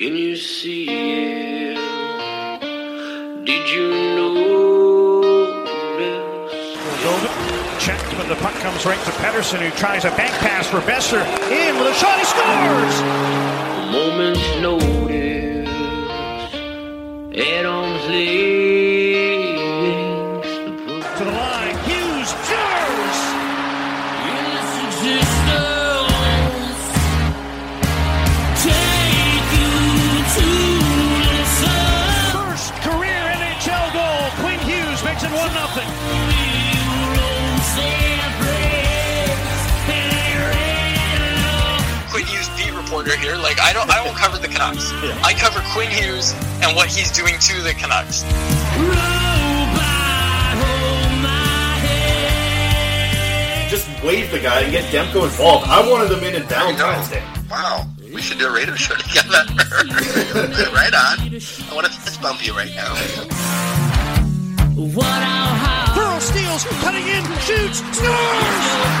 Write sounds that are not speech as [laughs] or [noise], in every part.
Can you see it? Did you know this? Checked, but the puck comes right to Pettersson, who tries a bank pass for Boeser. In with a shot, he scores! A moment's notice arm's length. Like I don't, I won't cover the Canucks. I cover Quinn Hughes and what he's doing to the Canucks. just wave the guy and get Demko involved. I wanted them in in Valentine's Day. Wow, we should do a radio show together. [laughs] right on. I want to fist bump you right now. Pearl steals, cutting in, shoots, scores!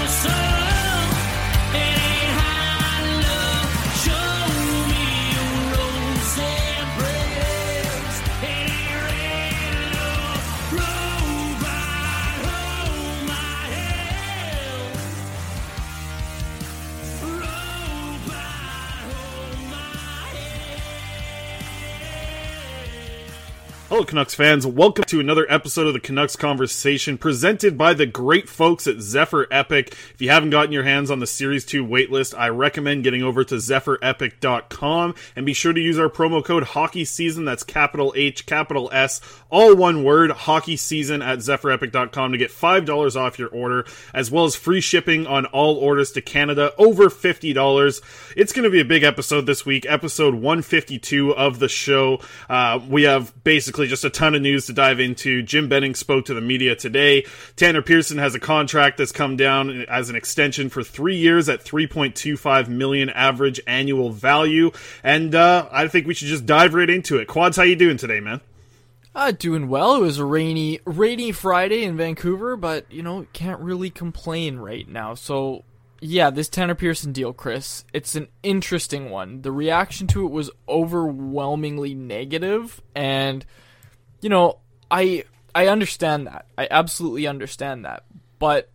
Hello, Canucks fans. Welcome to another episode of the Canucks Conversation presented by the great folks at Zephyr Epic. If you haven't gotten your hands on the Series 2 waitlist, I recommend getting over to zephyrepic.com and be sure to use our promo code Hockey Season. That's capital H, capital S, all one word, Hockey Season at zephyrepic.com to get $5 off your order, as well as free shipping on all orders to Canada over $50. It's going to be a big episode this week, episode 152 of the show. Uh, we have basically just a ton of news to dive into. Jim Benning spoke to the media today. Tanner Pearson has a contract that's come down as an extension for three years at 3.25 million average annual value, and uh, I think we should just dive right into it. Quads, how you doing today, man? Uh, doing well. It was a rainy, rainy Friday in Vancouver, but you know, can't really complain right now. So, yeah, this Tanner Pearson deal, Chris, it's an interesting one. The reaction to it was overwhelmingly negative, and you know, I I understand that. I absolutely understand that. But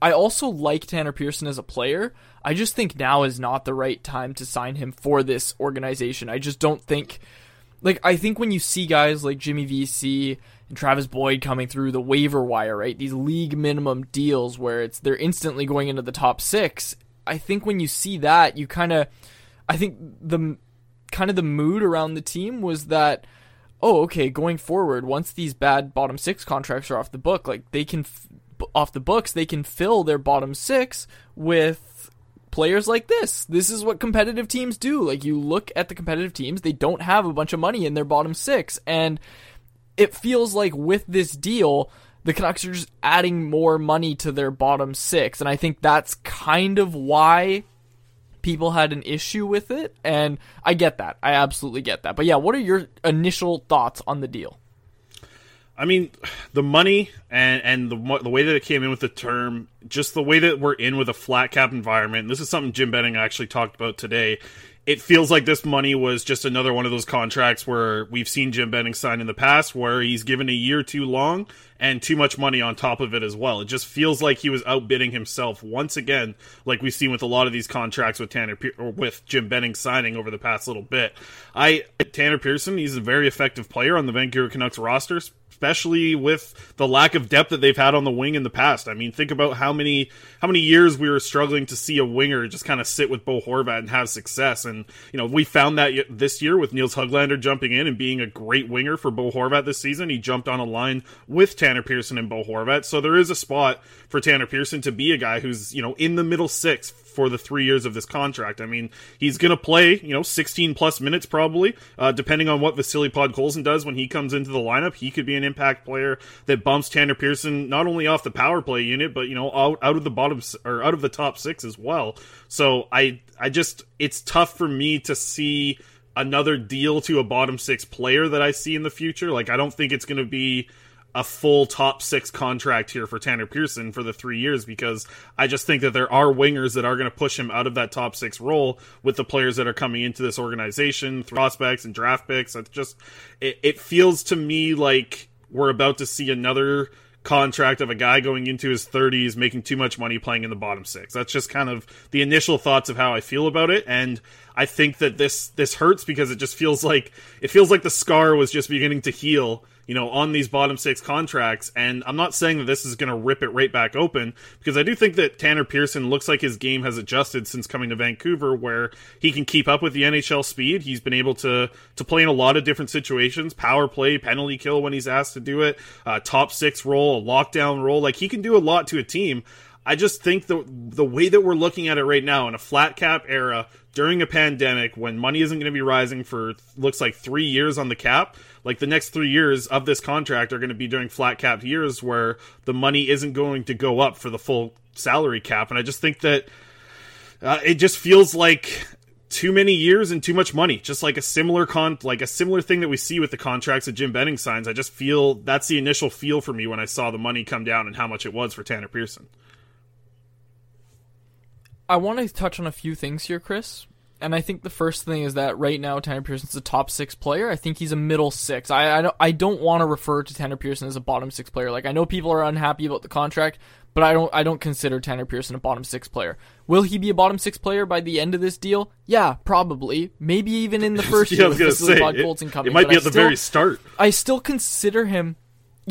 I also like Tanner Pearson as a player. I just think now is not the right time to sign him for this organization. I just don't think like I think when you see guys like Jimmy Vesey and Travis Boyd coming through the waiver wire, right? These league minimum deals where it's they're instantly going into the top 6. I think when you see that, you kind of I think the kind of the mood around the team was that oh, okay, going forward, once these bad bottom 6 contracts are off the book, like they can f- off the books, they can fill their bottom 6 with players like this. This is what competitive teams do. Like you look at the competitive teams, they don't have a bunch of money in their bottom 6 and it feels like with this deal, the Canucks are just adding more money to their bottom 6 and I think that's kind of why people had an issue with it and I get that. I absolutely get that. But yeah, what are your initial thoughts on the deal? I mean, the money and and the the way that it came in with the term, just the way that we're in with a flat cap environment. This is something Jim Benning actually talked about today. It feels like this money was just another one of those contracts where we've seen Jim Benning sign in the past, where he's given a year too long and too much money on top of it as well. It just feels like he was outbidding himself once again, like we've seen with a lot of these contracts with Tanner Pe- or with Jim Benning signing over the past little bit. I Tanner Pearson, he's a very effective player on the Vancouver Canucks roster especially with the lack of depth that they've had on the wing in the past. I mean, think about how many how many years we were struggling to see a winger just kind of sit with Bo Horvat and have success. And you know, we found that this year with Niels Hoglander jumping in and being a great winger for Bo Horvat this season. He jumped on a line with Tanner Pearson and Bo Horvat, so there is a spot for Tanner Pearson to be a guy who's you know in the middle six for the three years of this contract. I mean, he's going to play, you know, 16 plus minutes probably, uh, depending on what Vasily Podkolzin does when he comes into the lineup. He could be an impact player that bumps Tanner Pearson not only off the power play unit, but you know, out, out of the bottom or out of the top six as well. So I, I just, it's tough for me to see another deal to a bottom six player that I see in the future. Like, I don't think it's going to be a full top six contract here for Tanner Pearson for the three years because I just think that there are wingers that are going to push him out of that top six role with the players that are coming into this organization, prospects and draft picks. It's just, it, it feels to me like we're about to see another contract of a guy going into his 30s making too much money playing in the bottom six. That's just kind of the initial thoughts of how I feel about it and I think that this this hurts because it just feels like it feels like the scar was just beginning to heal, you know, on these bottom six contracts. And I'm not saying that this is going to rip it right back open because I do think that Tanner Pearson looks like his game has adjusted since coming to Vancouver, where he can keep up with the NHL speed. He's been able to to play in a lot of different situations, power play, penalty kill when he's asked to do it, uh, top six role, a lockdown role. Like he can do a lot to a team. I just think the the way that we're looking at it right now in a flat cap era during a pandemic when money isn't going to be rising for looks like 3 years on the cap, like the next 3 years of this contract are going to be during flat cap years where the money isn't going to go up for the full salary cap and I just think that uh, it just feels like too many years and too much money. Just like a similar con, like a similar thing that we see with the contracts that Jim Benning signs. I just feel that's the initial feel for me when I saw the money come down and how much it was for Tanner Pearson. I want to touch on a few things here, Chris. And I think the first thing is that right now Tanner Pearson's a top six player. I think he's a middle six. I I don't, I don't want to refer to Tanner Pearson as a bottom six player. Like I know people are unhappy about the contract, but I don't I don't consider Tanner Pearson a bottom six player. Will he be a bottom six player by the end of this deal? Yeah, probably. Maybe even in the [laughs] first Yeah, year I was gonna say, it- it might be at the still- very start. I still consider him.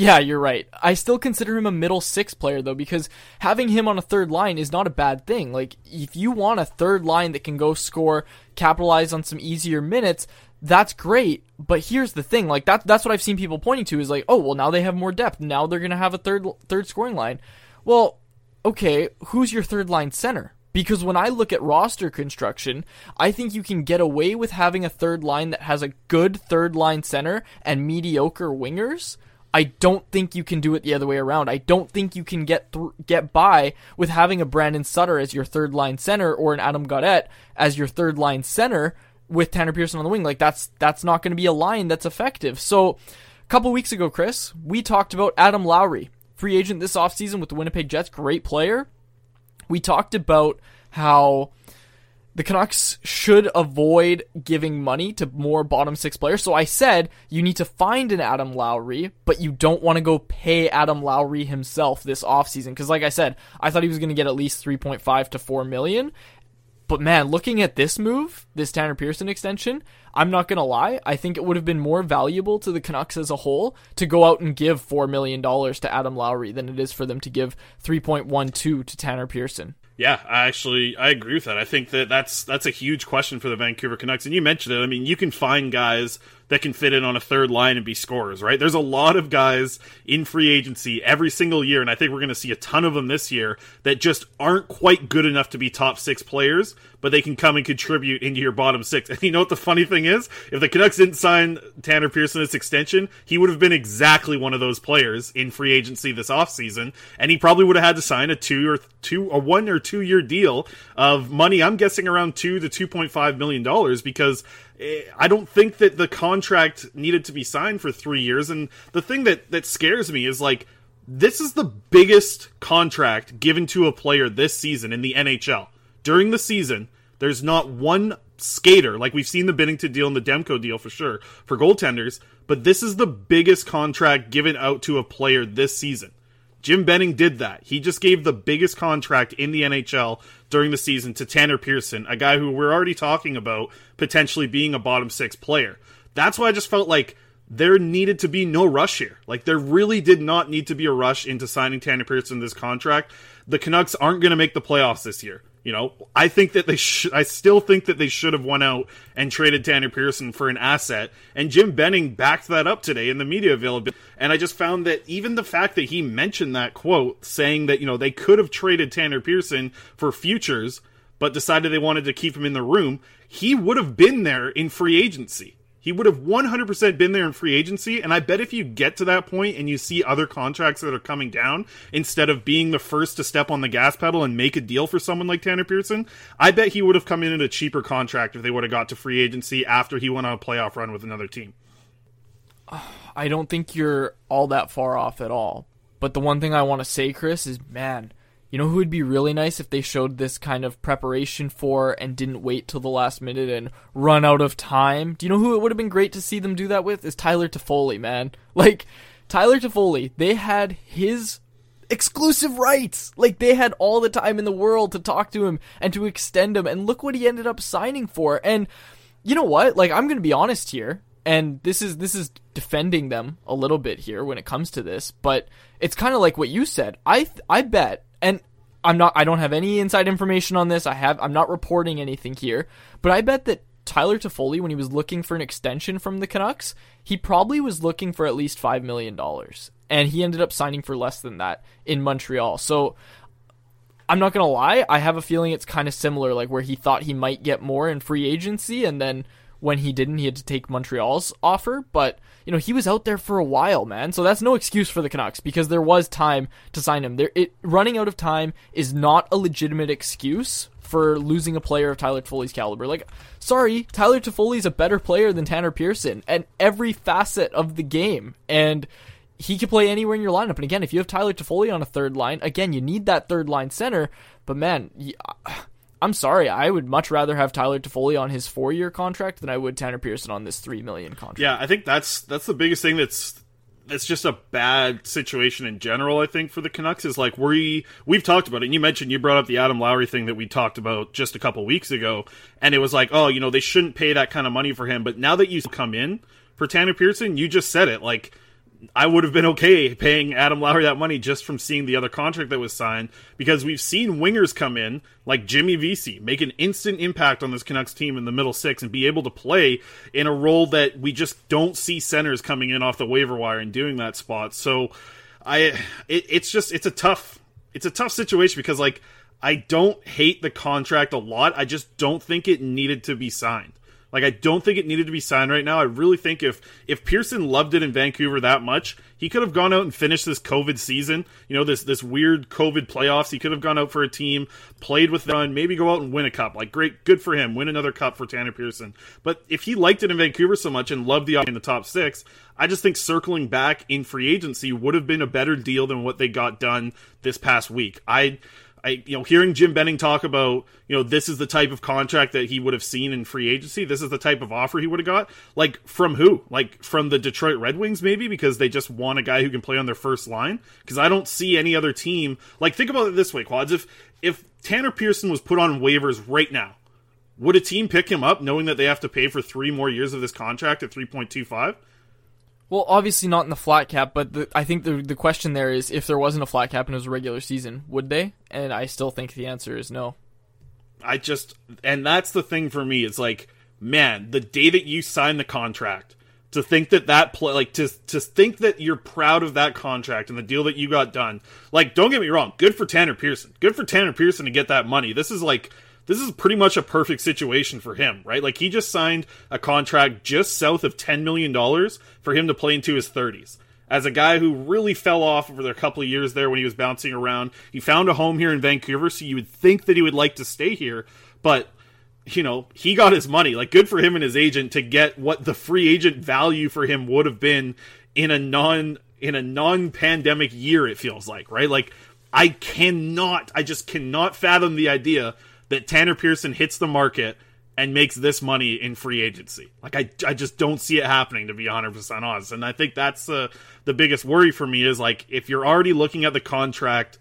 Yeah, you're right. I still consider him a middle six player though, because having him on a third line is not a bad thing. Like, if you want a third line that can go score, capitalize on some easier minutes, that's great. But here's the thing, like that that's what I've seen people pointing to is like, oh well, now they have more depth. Now they're gonna have a third third scoring line. Well, okay, who's your third line center? Because when I look at roster construction, I think you can get away with having a third line that has a good third line center and mediocre wingers. I don't think you can do it the other way around. I don't think you can get thr get by with having a Brandon Sutter as your third line center or an Adam Gaudette as your third line center with Tanner Pearson on the wing. Like that's that's not going to be a line that's effective. So, a couple weeks ago, Chris, we talked about Adam Lowry, free agent this offseason with the Winnipeg Jets, great player. We talked about how the Canucks should avoid giving money to more bottom six players. So I said you need to find an Adam Lowry, but you don't want to go pay Adam Lowry himself this offseason. Because, like I said, I thought he was going to get at least 3.5 to 4 million. But man, looking at this move, this Tanner Pearson extension, I'm not gonna lie. I think it would have been more valuable to the Canucks as a whole to go out and give four million dollars to Adam Lowry than it is for them to give 3.12 to Tanner Pearson. Yeah, I actually I agree with that. I think that that's that's a huge question for the Vancouver Canucks. And you mentioned it. I mean, you can find guys that can fit in on a third line and be scorers, right? There's a lot of guys in free agency every single year, and I think we're going to see a ton of them this year that just aren't quite good enough to be top six players, but they can come and contribute into your bottom six. And you know what the funny thing is? If the Canucks didn't sign Tanner Pearson this extension, he would have been exactly one of those players in free agency this offseason, and he probably would have had to sign a two or two a one or two year deal of money. I'm guessing around two to two point five million dollars because I don't think that the contract needed to be signed for three years. And the thing that that scares me is like this is the biggest contract given to a player this season in the NHL. During the season, there's not one skater like we've seen the Binnington deal and the Demko deal for sure for goaltenders, but this is the biggest contract given out to a player this season. Jim Benning did that. He just gave the biggest contract in the NHL during the season to Tanner Pearson, a guy who we're already talking about potentially being a bottom six player. That's why I just felt like there needed to be no rush here. Like there really did not need to be a rush into signing Tanner Pearson this contract. The Canucks aren't going to make the playoffs this year. You know, I think that they should. I still think that they should have went out and traded Tanner Pearson for an asset. And Jim Benning backed that up today in the media availability. And I just found that even the fact that he mentioned that quote, saying that you know they could have traded Tanner Pearson for futures, but decided they wanted to keep him in the room, he would have been there in free agency. He would have 100% been there in free agency. And I bet if you get to that point and you see other contracts that are coming down, instead of being the first to step on the gas pedal and make a deal for someone like Tanner Pearson, I bet he would have come in at a cheaper contract if they would have got to free agency after he went on a playoff run with another team. I don't think you're all that far off at all. But the one thing I want to say, Chris, is man, you know who would be really nice if they showed this kind of preparation for and didn't wait till the last minute and run out of time? Do you know who it would have been great to see them do that with? Is Tyler Toffoli, man. [laughs] Like, Tyler Toffoli, they had his exclusive rights. Like, they had all the time in the world to talk to him and to extend him, and look what he ended up signing for. And you know what? Like, I'm gonna be honest here and this is this is defending them a little bit here when it comes to this, but it's kind of like what you said. I I bet, and I'm not I don't have any inside information on this. I have I'm not reporting anything here, but I bet that Tyler Toffoli, when he was looking for an extension from the Canucks, he probably was looking for at least five million dollars, and he ended up signing for less than that in Montreal. So. I'm not gonna lie, I have a feeling it's kind of similar, like where he thought he might get more in free agency, and then when he didn't, he had to take Montreal's offer. But, you know, he was out there for a while, man. So that's no excuse for the Canucks because there was time to sign him. There, it, running out of time is not a legitimate excuse for losing a player of Tyler Toffoli's caliber. Like, sorry, Tyler Toffoli's a better player than Tanner Pearson at every facet of the game. And he could play anywhere in your lineup. And again, if you have Tyler Toffoli on a third line, again, you need that third line center. But man, I'm sorry, I would much rather have Tyler Toffoli on his four year contract than I would Tanner Pearson on this three million contract. Yeah, I think that's that's the biggest thing that's that's just a bad situation in general. I think for the Canucks is like we we've talked about it. And you mentioned you brought up the Adam Lowry thing that we talked about just a couple weeks ago, and it was like, oh, you know, they shouldn't pay that kind of money for him. But now that you come in for Tanner Pearson, you just said it like I would have been okay paying Adam Lowry that money just from seeing the other contract that was signed because we've seen wingers come in like Jimmy Vesey make an instant impact on this Canucks team in the middle six and be able to play in a role that we just don't see centers coming in off the waiver wire and doing that spot. So I it, it's just it's a tough it's a tough situation because like I don't hate the contract a lot. I just don't think it needed to be signed. Like I don't think it needed to be signed right now. I really think if if Pearson loved it in Vancouver that much, he could have gone out and finished this COVID season. You know, this this weird COVID playoffs. He could have gone out for a team, played with them, maybe go out and win a cup. Like great, good for him. Win another cup for Tanner Pearson. But if he liked it in Vancouver so much and loved the in the top six, I just think circling back in free agency would have been a better deal than what they got done this past week. I I you know hearing Jim Benning talk about you know this is the type of contract that he would have seen in free agency. This is the type of offer he would have got. Like from who? Like from the Detroit Red Wings maybe because they just want a guy who can play on their first line. Because I don't see any other team. Like think about it this way, Quads. If if Tanner Pearson was put on waivers right now, would a team pick him up knowing that they have to pay for three more years of this contract at 3.25? Well, obviously not in the flat cap, but the, I think the the question there is if there wasn't a flat cap and it was a regular season, would they? And I still think the answer is no. I just, and that's the thing for me. It's like, man, the day that you sign the contract, to think that that play, like to to think that you're proud of that contract and the deal that you got done. Like, don't get me wrong, good for Tanner Pearson. Good for Tanner Pearson to get that money. This is like this is pretty much a perfect situation for him, right? Like he just signed a contract just south of $10 million for him to play into his 30s. As a guy who really fell off over a couple of years there when he was bouncing around, he found a home here in Vancouver, so you would think that he would like to stay here, but you know, he got his money. Like good for him and his agent to get what the free agent value for him would have been in a non in a non-pandemic year it feels like, right? Like I cannot I just cannot fathom the idea that Tanner Pearson hits the market and makes this money in free agency. Like I, I just don't see it happening to be 100% honest. And I think that's the the biggest worry for me is like if you're already looking at the contract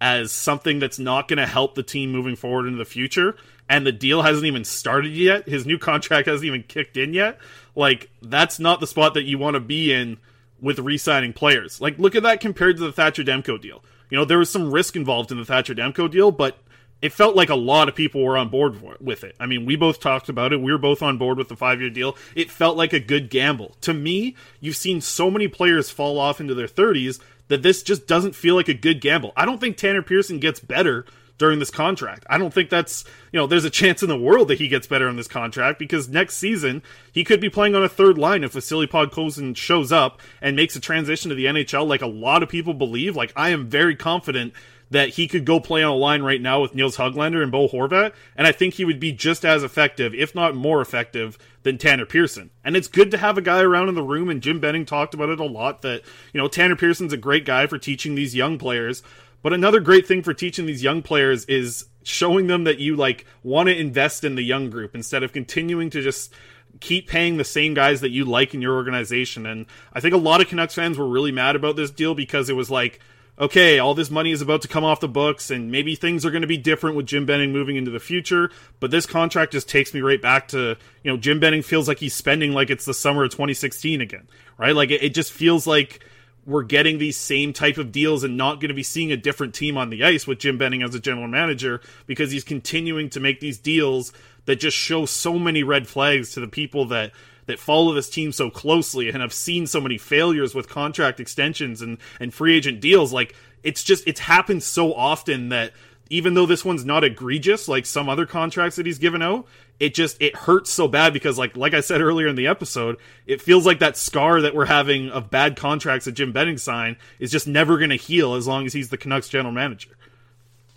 as something that's not going to help the team moving forward into the future and the deal hasn't even started yet, his new contract hasn't even kicked in yet, like that's not the spot that you want to be in with re-signing players. Like look at that compared to the Thatcher Demko deal. You know, there was some risk involved in the Thatcher Demko deal, but it felt like a lot of people were on board with it. I mean, we both talked about it. We were both on board with the five year deal. It felt like a good gamble. To me, you've seen so many players fall off into their 30s that this just doesn't feel like a good gamble. I don't think Tanner Pearson gets better during this contract. I don't think that's, you know, there's a chance in the world that he gets better on this contract because next season he could be playing on a third line if Vasily Podkolzin shows up and makes a transition to the NHL like a lot of people believe. Like I am very confident that he could go play on a line right now with Niels Hoglander and Bo Horvat, and I think he would be just as effective, if not more effective, than Tanner Pearson. And it's good to have a guy around in the room, and Jim Benning talked about it a lot that, you know, Tanner Pearson's a great guy for teaching these young players. But another great thing for teaching these young players is showing them that you like want to invest in the young group instead of continuing to just keep paying the same guys that you like in your organization. And I think a lot of Canucks fans were really mad about this deal because it was like, okay, all this money is about to come off the books, and maybe things are going to be different with Jim Benning moving into the future. But this contract just takes me right back to, you know, Jim Benning feels like he's spending like it's the summer of 2016 again, right? Like it, it just feels like we're getting these same type of deals and not going to be seeing a different team on the ice with Jim Benning as a general manager because he's continuing to make these deals that just show so many red flags to the people that that follow this team so closely and have seen so many failures with contract extensions and and free agent deals like it's just it's happened so often that even though this one's not egregious like some other contracts that he's given out it just it hurts so bad because like like I said earlier in the episode it feels like that scar that we're having of bad contracts that Jim Benning signed is just never going to heal as long as he's the Canucks general manager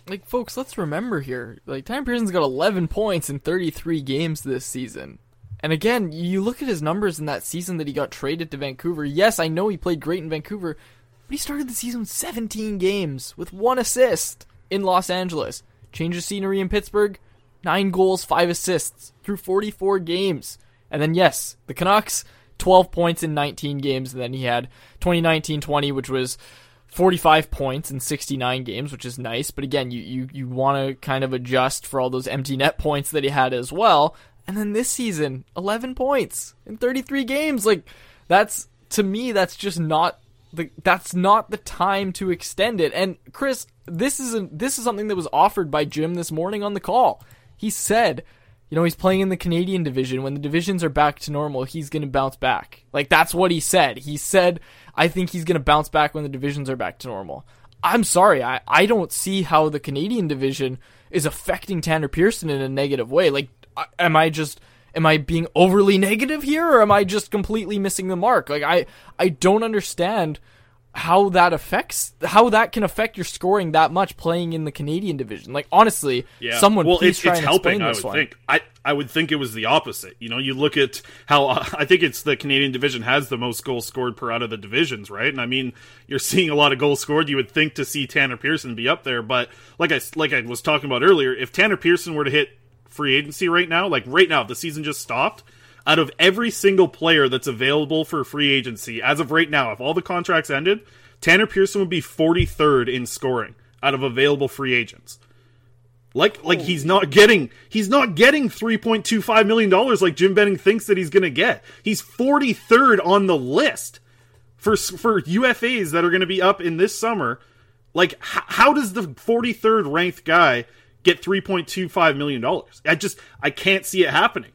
Like, folks, let's remember here. Like, Tanner Pearson's got 11 points in 33 games this season. And again, you look at his numbers in that season that he got traded to Vancouver. Yes, I know he played great in Vancouver, but he started the season with 17 games with one assist in Los Angeles. Change of scenery in Pittsburgh, 9 goals, 5 assists through 44 games. And then, yes, the Canucks, 12 points in 19 games. And then he had 2019 20, which was 45 points in 69 games, which is nice. But again, you, you, you want to kind of adjust for all those empty net points that he had as well. And then this season, 11 points in 33 games. Like, that's, to me, that's just not the, that's not the time to extend it. And Chris, this is a, this is something that was offered by Jim this morning on the call. He said, you know, he's playing in the Canadian division. When the divisions are back to normal, he's going to bounce back. Like that's what he said. He said, I think he's going to bounce back when the divisions are back to normal. I'm sorry, I, I don't see how the Canadian division is affecting Tanner Pearson in a negative way. Like, am I just am I being overly negative here, or am I just completely missing the mark? Like, I I don't understand how that affects how that can affect your scoring that much playing in the Canadian division. Like, honestly, someone well, please it's, try it's and helping. explain I this one. think. I I would think it was the opposite. You know, you look at how uh, [laughs] I think it's the Canadian division has the most goals scored per out of the divisions, right? And I mean, you're [laughs] seeing a lot of goals scored. You would think to see Tanner Pearson be up there, but like I like I was talking about earlier, if Tanner Pearson were to hit free agency right now, like right now, the season just stopped. Out of every single player that's available for free agency as of right now, if all the contracts ended, Tanner Pearson would be 43rd in scoring out of available free agents. Like like he's not getting he's not getting 3.25 million dollars like Jim Benning thinks that he's going to get. He's 43rd on the list for for UFAs that are going to be up in this summer. Like h- how does the 43rd ranked guy get 3.25 million dollars? I just I can't see it happening.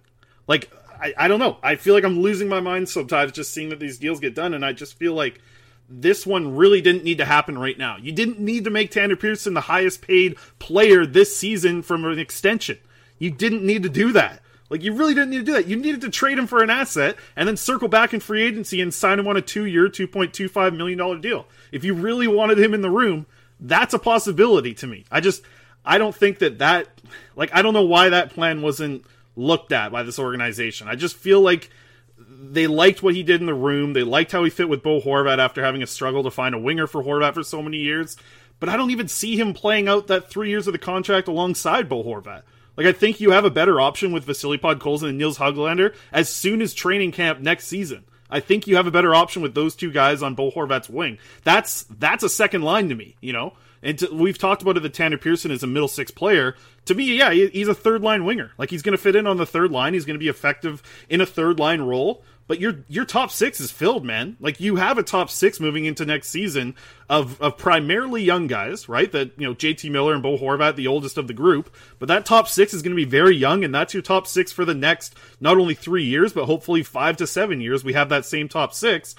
Like I, I don't know. I feel like I'm losing my mind sometimes just seeing that these deals get done and I just feel like this one really didn't need to happen right now. You didn't need to make Tanner Pearson the highest paid player this season from an extension. You didn't need to do that. Like you really didn't need to do that. You needed to trade him for an asset and then circle back in free agency and sign him on a two-year, two point two five million dollar deal. If you really wanted him in the room, that's a possibility to me. I just I don't think that that like I don't know why that plan wasn't looked at by this organization. I just feel like they liked what he did in the room. They liked how he fit with Bo Horvat after having a struggle to find a winger for Horvat for so many years. But I don't even see him playing out that three years of the contract alongside Bo Horvat. Like I think you have a better option with Vasily Podkolzin and Niels Hoglander as soon as training camp next season. I think you have a better option with those two guys on Bo Horvat's wing. That's that's a second line to me, you know. And to, we've talked about it that Tanner Pearson is a middle six player. To me, yeah, he- he's a third line winger. Like he's going to fit in on the third line. He's going to be effective in a third line role. But your your top six is filled, man. Like you have a top six moving into next season of of primarily young guys, right? That you know JT Miller and Bo Horvat, the oldest of the group. But that top six is going to be very young, and that's your top six for the next not only three years, but hopefully five to seven years. We have that same top six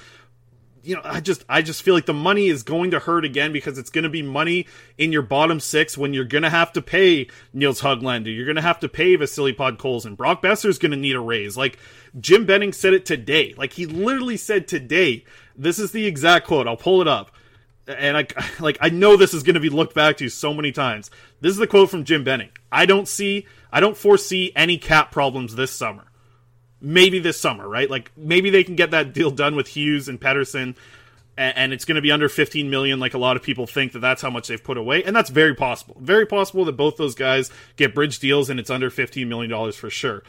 you know, I just I just feel like the money is going to hurt again because it's going to be money in your bottom six when you're going to have to pay Niels Hoglander, you're going to have to pay Vasily Podkolzin, Brock Boeser's going to need a raise. Like Jim Benning said it today, like he literally said today. This is the exact quote. I'll pull it up, and I [laughs] like I know this is going to be looked back to so many times. This is the quote from Jim Benning. I don't see, I don't foresee any cap problems this summer maybe this summer, right? Like maybe they can get that deal done with Hughes and Pettersson, and, and it's going to be under 15 million. Like a lot of people think that that's how much they've put away, and that's very possible. Very possible that both those guys get bridge deals, and it's under 15 million dollars for sure.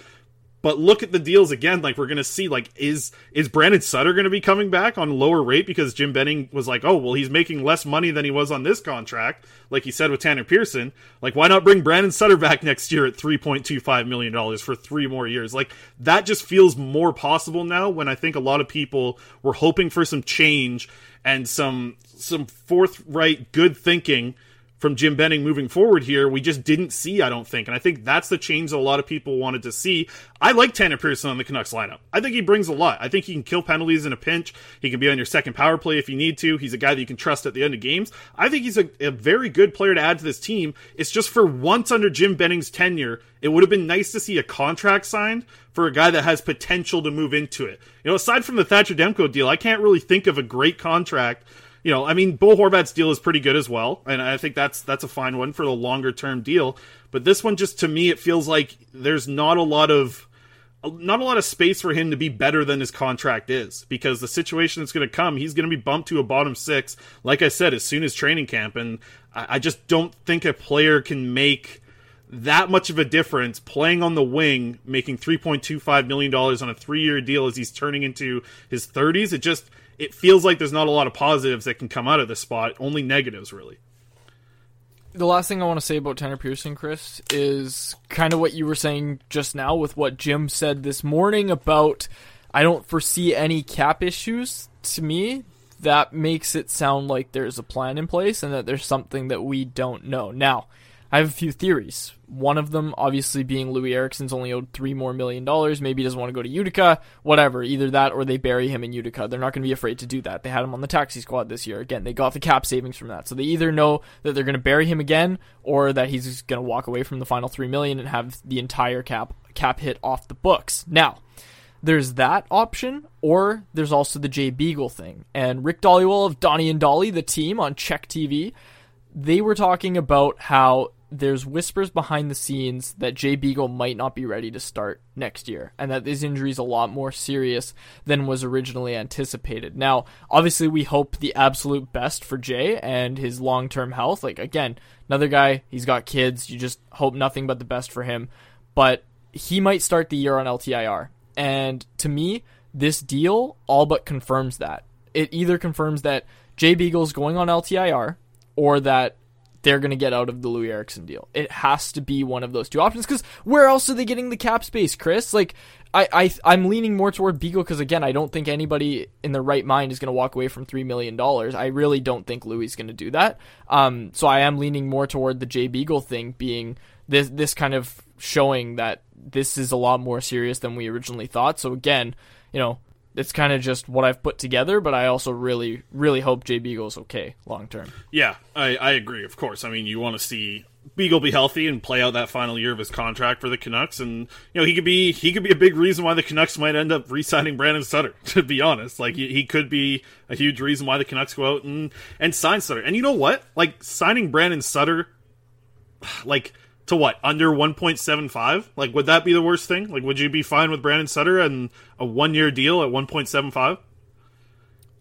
But look at the deals again. Like we're gonna see. Like is is Brandon Sutter gonna be coming back on lower rate because Jim Benning was like, oh well, he's making less money than he was on this contract. Like he said with Tanner Pearson. Like why not bring Brandon Sutter back next year at three point two five million dollars for three more years? Like that just feels more possible now. When I think a lot of people were hoping for some change and some some forthright good thinking from Jim Benning moving forward here, we just didn't see, I don't think. And I think that's the change that a lot of people wanted to see. I like Tanner Pearson on the Canucks lineup. I think he brings a lot. I think he can kill penalties in a pinch. He can be on your second power play if you need to. He's a guy that you can trust at the end of games. I think he's a, a very good player to add to this team. It's just for once under Jim Benning's tenure, it would have been nice to see a contract signed for a guy that has potential to move into it. You know, aside from the Thatcher Demko deal, I can't really think of a great contract you know, I mean, Bo Horvat's deal is pretty good as well, and I think that's that's a fine one for the longer term deal. But this one, just to me, it feels like there's not a lot of not a lot of space for him to be better than his contract is because the situation that's going to come, he's going to be bumped to a bottom six. Like I said, as soon as training camp, and I, I just don't think a player can make that much of a difference playing on the wing, making three point two five million dollars on a three year deal as he's turning into his thirties. It just it feels like there's not a lot of positives that can come out of this spot, only negatives really. The last thing I want to say about Tanner Pearson, Chris, is kind of what you were saying just now with what Jim said this morning about I don't foresee any cap issues. To me, that makes it sound like there's a plan in place and that there's something that we don't know. Now, I have a few theories. One of them, obviously, being Loui Eriksson's only owed three more million dollars. Maybe he doesn't want to go to Utica. Whatever. Either that or they bury him in Utica. They're not going to be afraid to do that. They had him on the taxi squad this year. Again, they got the cap savings from that. So they either know that they're going to bury him again or that he's going to walk away from the final three million and have the entire cap cap hit off the books. Now, there's that option, or there's also the Jay Beagle thing. And Rick Dhaliwal of Donnie and Dhali, the team on CHEK TV, they were talking about how there's whispers behind the scenes that Jay Beagle might not be ready to start next year, and that this injury is a lot more serious than was originally anticipated. Now, obviously, we hope the absolute best for Jay and his long term health. Like, again, another guy, he's got kids, you just hope nothing but the best for him. But he might start the year on LTIR. And to me, this deal all but confirms that. It either confirms that Jay Beagle's going on LTIR or that they're going to get out of the Loui Eriksson deal. It has to be one of those two options because where else are they getting the cap space, Chris? Like, I, I I'm leaning more toward Beagle because again, I don't think anybody in their right mind is going to walk away from three million dollars. I really don't think Loui is going to do that. Um, so I am leaning more toward the Jay Beagle thing being this this kind of showing that this is a lot more serious than we originally thought. So again, you know, it's kind of just what I've put together, but I also really, really hope Jay Beagle's okay long term. Yeah, I, I agree. Of course, I mean you want to see Beagle be healthy and play out that final year of his contract for the Canucks, and you know he could be he could be a big reason why the Canucks might end up re-signing Brandon Sutter. [laughs] To be honest, like he, he could be a huge reason why the Canucks go out and and sign Sutter. And you know what? Like signing Brandon Sutter, [sighs] like to what under 1.75 like would that be the worst thing? Like would you be fine with brandon sutter and a one year deal at 1.75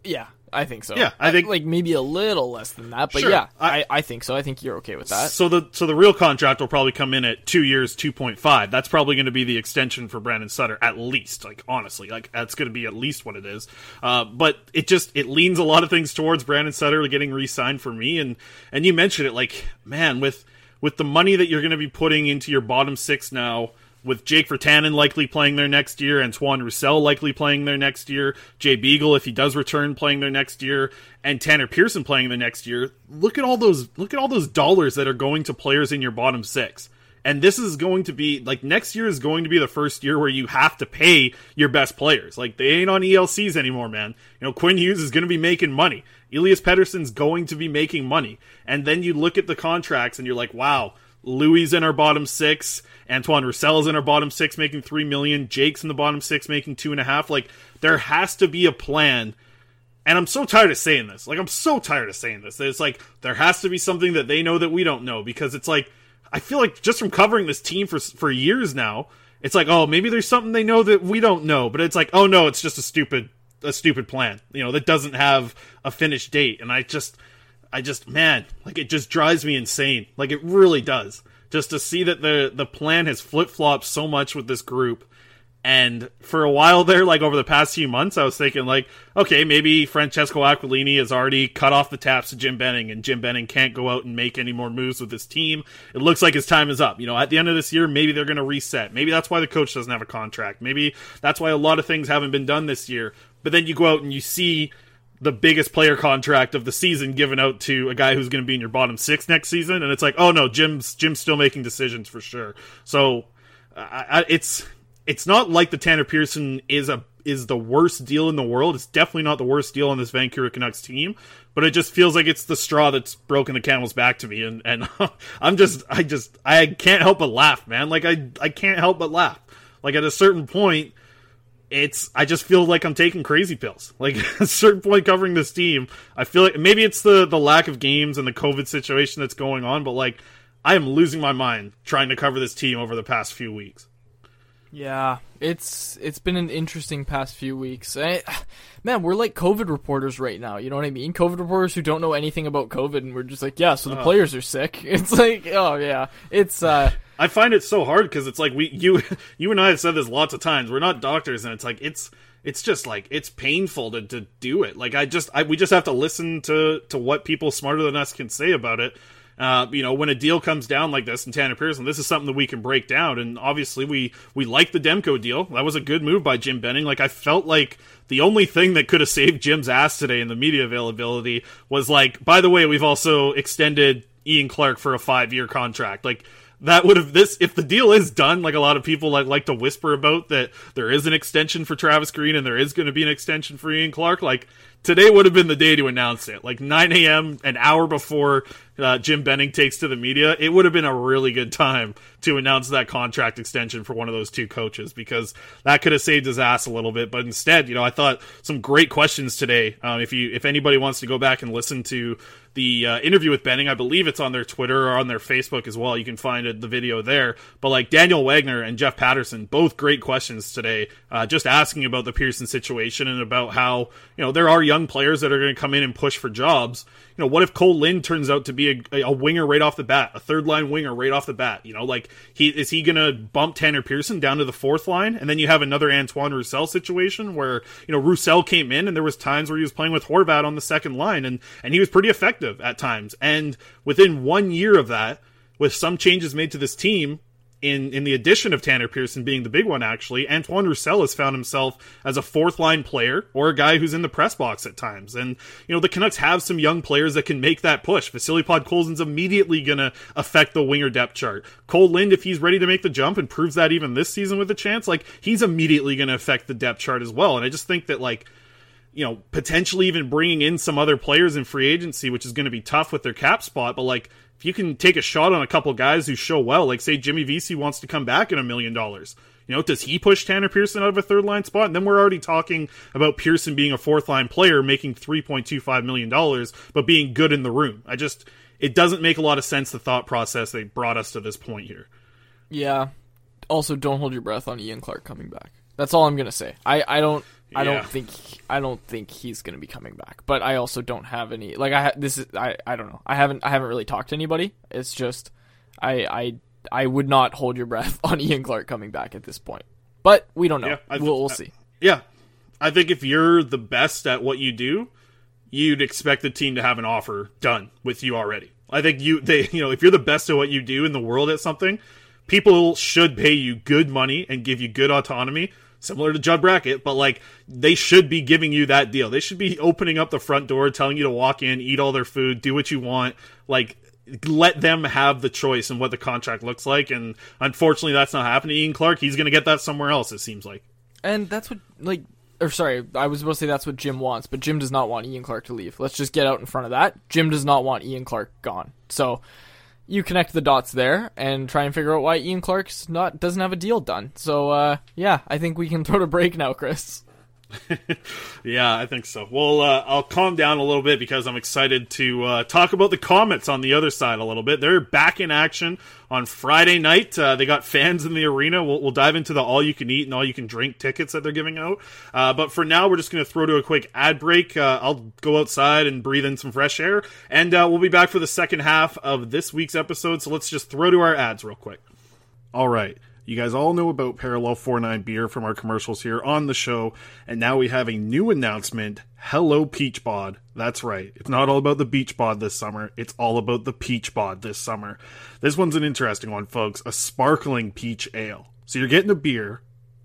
Yeah, I think so. Yeah, I think- like maybe a little less than that, but Sure, yeah, I- I, I think so. I think you're okay with that. so the so the real contract will probably come in at two years 2.5 that's probably going to be the extension for brandon sutter at least like honestly like that's going to be at least what it is. Uh, but it just it leans a lot of things towards brandon sutter getting re-signed for me. And and you mentioned it like man with with the money that you're going to be putting into your bottom six now with Jake Virtanen likely playing there next year, Antoine Roussel likely playing there next year, Jay Beagle if he does return playing there next year, and Tanner Pearson playing there next year. Look at all those look at all those dollars that are going to players in your bottom six. And this is going to be like next year is going to be the first year where you have to pay your best players. Like they ain't on ELCs anymore, man. You know, Quinn Hughes is going to be making money. Elias Pettersson's going to be making money. And then you look at the contracts and you're like, wow, Loui in our bottom six, Antoine Roussel's in our bottom six, making three million. Jake's in the bottom six, making two and a half. Like there has to be a plan. And I'm so tired of saying this. Like I'm so tired of saying this. It's like there has to be something that they know that we don't know because it's like I feel like just from covering this team for for years now, it's like oh maybe there's something they know that we don't know, but it's like oh no, it's just a stupid a stupid plan. You know that doesn't have a finished date, and I just I just man, like it just drives me insane. Like it really does. Just to see that the the plan has flip flopped so much with this group. And for a while there, like over the past few months, I was thinking like, okay, maybe Francesco Aquilini has already cut off the taps to Jim Benning, and Jim Benning can't go out and make any more moves with his team. It looks like his time is up. You know, at the end of this year, maybe they're going to reset. Maybe that's why the coach doesn't have a contract. Maybe that's why a lot of things haven't been done this year. But then you go out and you see the biggest player contract of the season given out to a guy who's going to be in your bottom six next season, and it's like, oh no, Jim's Jim's still making decisions for sure. So I, I, it's it's not like the Tanner Pearson is a is the worst deal in the world. It's definitely not the worst deal on this Vancouver Canucks team, but it just feels like it's the straw that's broken the camel's back to me, and and [laughs] I'm just I just I can't help but laugh, man. Like I I can't help but laugh. Like at a certain point it's I just feel like I'm taking crazy pills. [laughs] Like at a certain point covering this team, I feel like maybe it's the the lack of games and the COVID situation that's going on, but like I am losing my mind trying to cover this team over the past few weeks. Yeah, it's it's been an interesting past few weeks. I, man, we're like COVID reporters right now. You know what I mean? COVID reporters who don't know anything about COVID, and we're just like, yeah, so the Uh. players are sick. [laughs] It's like, oh yeah, it's uh, [laughs] I find it so hard because it's like we you [laughs] you and I have said this lots of times. We're not doctors, and it's like it's it's just like it's painful to, to do it. Like I just I, we just have to listen to to what people smarter than us can say about it. Uh, you know, when a deal comes down like this in Tanner Pearson, this is something that we can break down. And obviously, we we like the Demko deal. That was a good move by Jim Benning. Like I felt like the only thing that could have saved Jim's ass today in the media availability was like, by the way, we've also extended Ian Clark for a five year contract. Like that would have this if the deal is done like a lot of people like like to whisper about that there is an extension for Travis Green and there is going to be an extension for Ian Clark like today would have been the day to announce it like 9 a.m an hour before uh, Jim Benning takes to the media it would have been a really good time to announce that contract extension for one of those two coaches because that could have saved his ass a little bit but instead you know I thought some great questions today um, if you if anybody wants to go back and listen to the uh, interview with Benning. I believe it's on their Twitter or on their Facebook as well. You can find it, the video there. But like Daniel Wagner and Jeff Paterson, both great questions today, uh, just asking about the Pearson situation and about how you know there are young young players that are going to come in and push for jobs. You know, what if Cole Lind turns out to be a, a winger right off the bat, a third line winger right off the bat? You know, like he is he going to bump Tanner Pearson down to the fourth line, and then you have another Antoine Roussel situation where you know Roussel came in and there was times where he was playing with Horvat on the second line, and and he was pretty effective at times. And within one year of that, with some changes made to this team, in in the addition of Tanner Pearson being the big one, actually, Antoine Roussel has found himself as a fourth line player or a guy who's in the press box at times. And you know the Canucks have some young players that can make that push. Vasily Podkolzin's immediately going to affect the winger depth chart. Cole Lind, if he's ready to make the jump and proves that even this season with a chance, like he's immediately going to affect the depth chart as well. And I just think that like you know, potentially even bringing in some other players in free agency, which is going to be tough with their cap spot. But like, if you can take a shot on a couple guys who show well, like say Jimmy Vesey wants to come back in a million dollars, you know, does he push Tanner Pearson out of a third line spot? And then we're already talking about Pearson being a fourth line player, making three point two five million dollars, but being good in the room. I just, it doesn't make a lot of sense the thought process they brought us to this point here. Yeah. Also, don't hold your breath on Ian Clark coming back. That's all I'm gonna say. I, I don't I Yeah. don't think I don't think he's gonna be coming back. But I also don't have any like I ha- this is I, I don't know. I haven't I haven't really talked to anybody. It's just I I I would not hold your breath [laughs] on Ian Clark coming back at this point. But we don't know. Yeah, I- we'll we'll see. Yeah, I think if you're the best at what you do, you'd expect the team to have an offer done with you already. I think you they [laughs] you know if you're the best at what you do in the world at something, people should pay you good money and give you good autonomy. Similar to Judd Brackett, but like they should be giving you that deal. They should be opening up the front door, telling you to walk in, eat all their food, do what you want. Like let them have the choice and what the contract looks like. And unfortunately, that's not happening. Ian Clark, he's going to get that somewhere else. It seems like. And that's what like or sorry, I was supposed to say that's what Jim wants, but Jim does not want Ian Clark to leave. Let's just get out in front of that. Jim does not want Ian Clark gone. So you connect the dots there and try and figure out why Ian Clark's not doesn't have a deal done. So uh, yeah, I think we can [laughs] throw to break now, Chris. [laughs] Yeah, I think so. Well, uh, I'll calm down a little bit because I'm excited to uh, talk about the Comets on the other side a little bit. They're back in action on Friday night. Uh, they got fans in the arena. We'll, we'll dive into the all you can eat and all you can drink tickets that they're giving out. Uh, but for now, we're just going to throw to a quick ad break. Uh, I'll go outside and breathe in some fresh air, and uh, we'll be back for the second half of this week's episode. So let's just throw to our ads real quick. All right. You guys all know about Parallel 49 beer from our commercials here on the show, and now we have a new announcement. Hello Peach Bod. That's right. It's not all about the beach bod this summer. It's all about the peach bod this summer. This one's an interesting one, folks. A sparkling peach ale. So you're getting a beer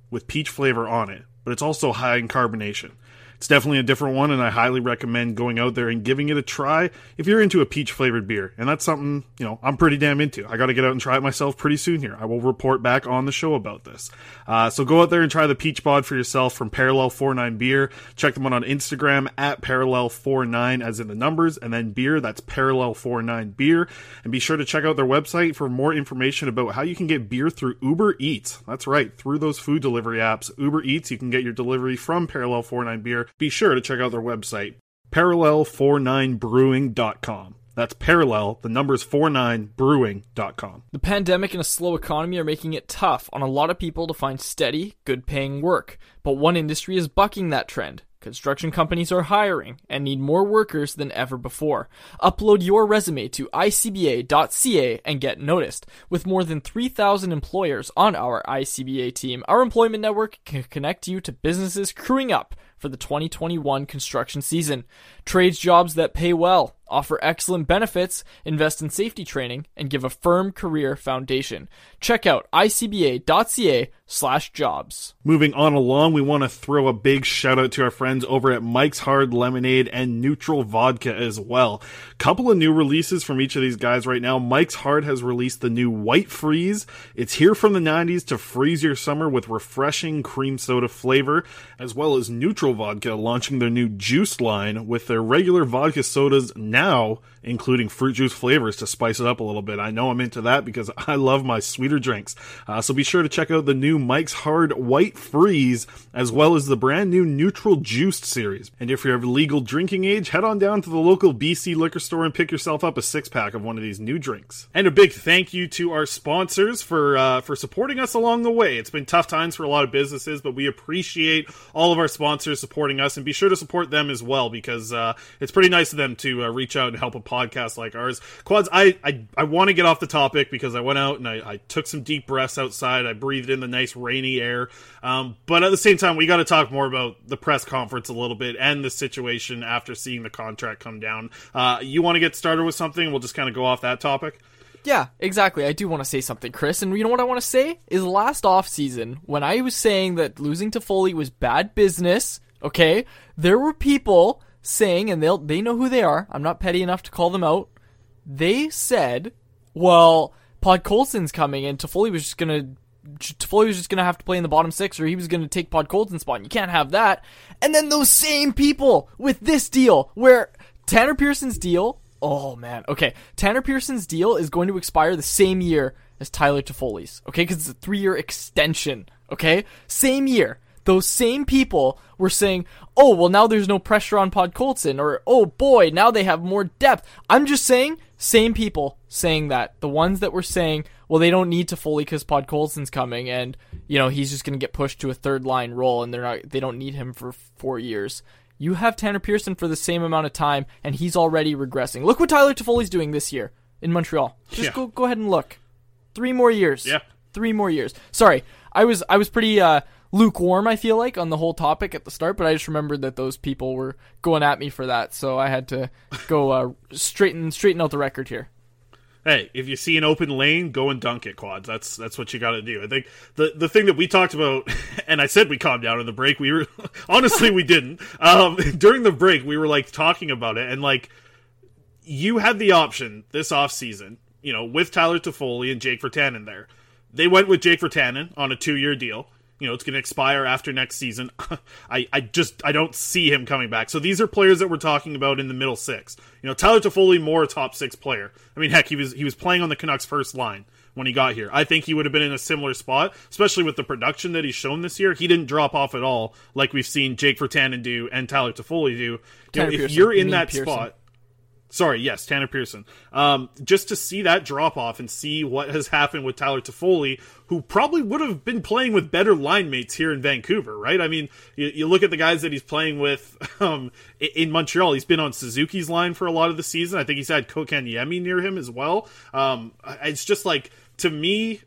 with peach flavor on it, but it's also high in carbonation. It's definitely a different one, and I highly recommend going out there and giving it a try if you're into a peach flavored beer. And that's something, you know, I'm pretty damn into. I got to get out and try it myself pretty soon here. I will report back on the show about this. Uh, so go out there and try the peach bod for yourself from Parallel 49 Beer. Check them out on Instagram at Parallel 49 as in the numbers, and then beer, that's Parallel 49 Beer. And be sure to check out their website for more information about how you can get beer through Uber Eats. That's right, through those food delivery apps, Uber Eats, you can get your delivery from Parallel 49 Beer. Be sure to check out their website, parallel49brewing.com. That's parallel, the numbers 49brewing.com. The pandemic and a slow economy are making it tough on a lot of people to find steady, good paying work. But one industry is bucking that trend. Construction companies are hiring and need more workers than ever before. Upload your resume to icba.ca and get noticed. With more than 3,000 employers on our ICBA team, our employment network can connect you to businesses crewing up for the 2021 construction season. Trades jobs that pay well, offer excellent benefits, invest in safety training, and give a firm career foundation. Check out icba.ca slash jobs. Moving on along, we want to throw a big shout out to our friends over at Mike's Hard Lemonade and Neutral Vodka as well. Couple of new releases from each of these guys right now. Mike's Hard has released the new White Freeze. It's here from the 90s to freeze your summer with refreshing cream soda flavor, as well as Neutral Vodka launching their new juice line with their regular vodka sodas now now including fruit juice flavors to spice it up a little bit. I know I'm into that because [laughs] I love my sweeter drinks. Uh, so be sure to check out the new Mike's Hard White Freeze as well as the brand new Neutral Juiced series. And if you're of legal drinking age, head on down to the local BC liquor store and pick yourself up a six pack of one of these new drinks. And a big thank you to our sponsors for uh, for supporting us along the way. It's been tough times for a lot of businesses, but we appreciate all of our sponsors supporting us, and be sure to support them as well because uh, it's pretty nice of them to uh, reach out and help a podcast like ours. Quads, I I, I want to get off the topic because I went out and I, I took some deep breaths outside. I breathed in the nice rainy air, um, but at the same time, we got to talk more about the press conference a little bit and the situation after seeing the contract come down. Uh, you want to get started with something? We'll just kind of go off that topic. Yeah, exactly. I do want to say something, Chris. And you know what I want to say is last off season when I was saying that losing Toffoli was bad business. Okay, there were people saying, and they'll they know who they are. I'm not petty enough to call them out. They said, "Well, Podkolzin's coming, and Toffoli was just gonna." Toffoli was just gonna have to play in the bottom six, or he was gonna take Podkolzin's spot. And you can't have that. And then those same people with this deal, where Tanner Pearson's deal Oh man. Okay. Tanner Pearson's deal is going to expire the same year as Tyler Toffoli's. Okay, because it's a three-year extension. Okay, same year. Those same people were saying, "Oh, well, now there's no pressure on Podkolzin," or "Oh boy, now they have more depth." I'm just saying, same people saying that. The ones that were saying, "Well, they don't need Toffoli because Podkolzin's coming, and you know he's just going to get pushed to a third line role, and they're not, they don't need him for four years." You have Tanner Pearson for the same amount of time, and he's already regressing. Look what Tyler Toffoli's doing this year in Montreal. Just Yeah. go go ahead and look. Three more years. Yeah. Three more years. Sorry, I was I was pretty uh, lukewarm. I feel like on the whole topic at the start, but I just remembered that those people were going at me for that, so I had to go uh, straighten straighten out the record here. hey, if you see an open lane, go and dunk it, quads. That's that's what you got to do. I think the the thing that we talked about, [laughs] and I said we calmed down in the break. We were [laughs] honestly we didn't. Um, [laughs] during the break, we were like talking about it, and like you had the option this off season, you know, with Tyler Toffoli and Jake Virtanen there. They went with Jake Virtanen on a two year deal. You know, it's going to expire after next season. [laughs] I, I just I don't see him coming back. So these are players that we're talking about in the middle six. You know, Tyler Toffoli more a top six player. I mean, heck, he was he was playing on the Canucks first line when he got here. I think he would have been in a similar spot, especially with the production that he's shown this year. He didn't drop off at all, like we've seen Jake Virtanen do and Tyler Toffoli do. You know, if Pearson. you're in that Pearson. spot, Sorry, yes, Tanner Pearson. Um, just to see that drop off and see what has happened with Tyler Toffoli, who probably would have been playing with better line mates here in Vancouver, right? I mean, you, you look at the guys that he's playing with [laughs] um, in Montreal. He's been on Suzuki's line for a lot of the season. I think he's had Kotkaniemi near him as well. Um, it's just like to me,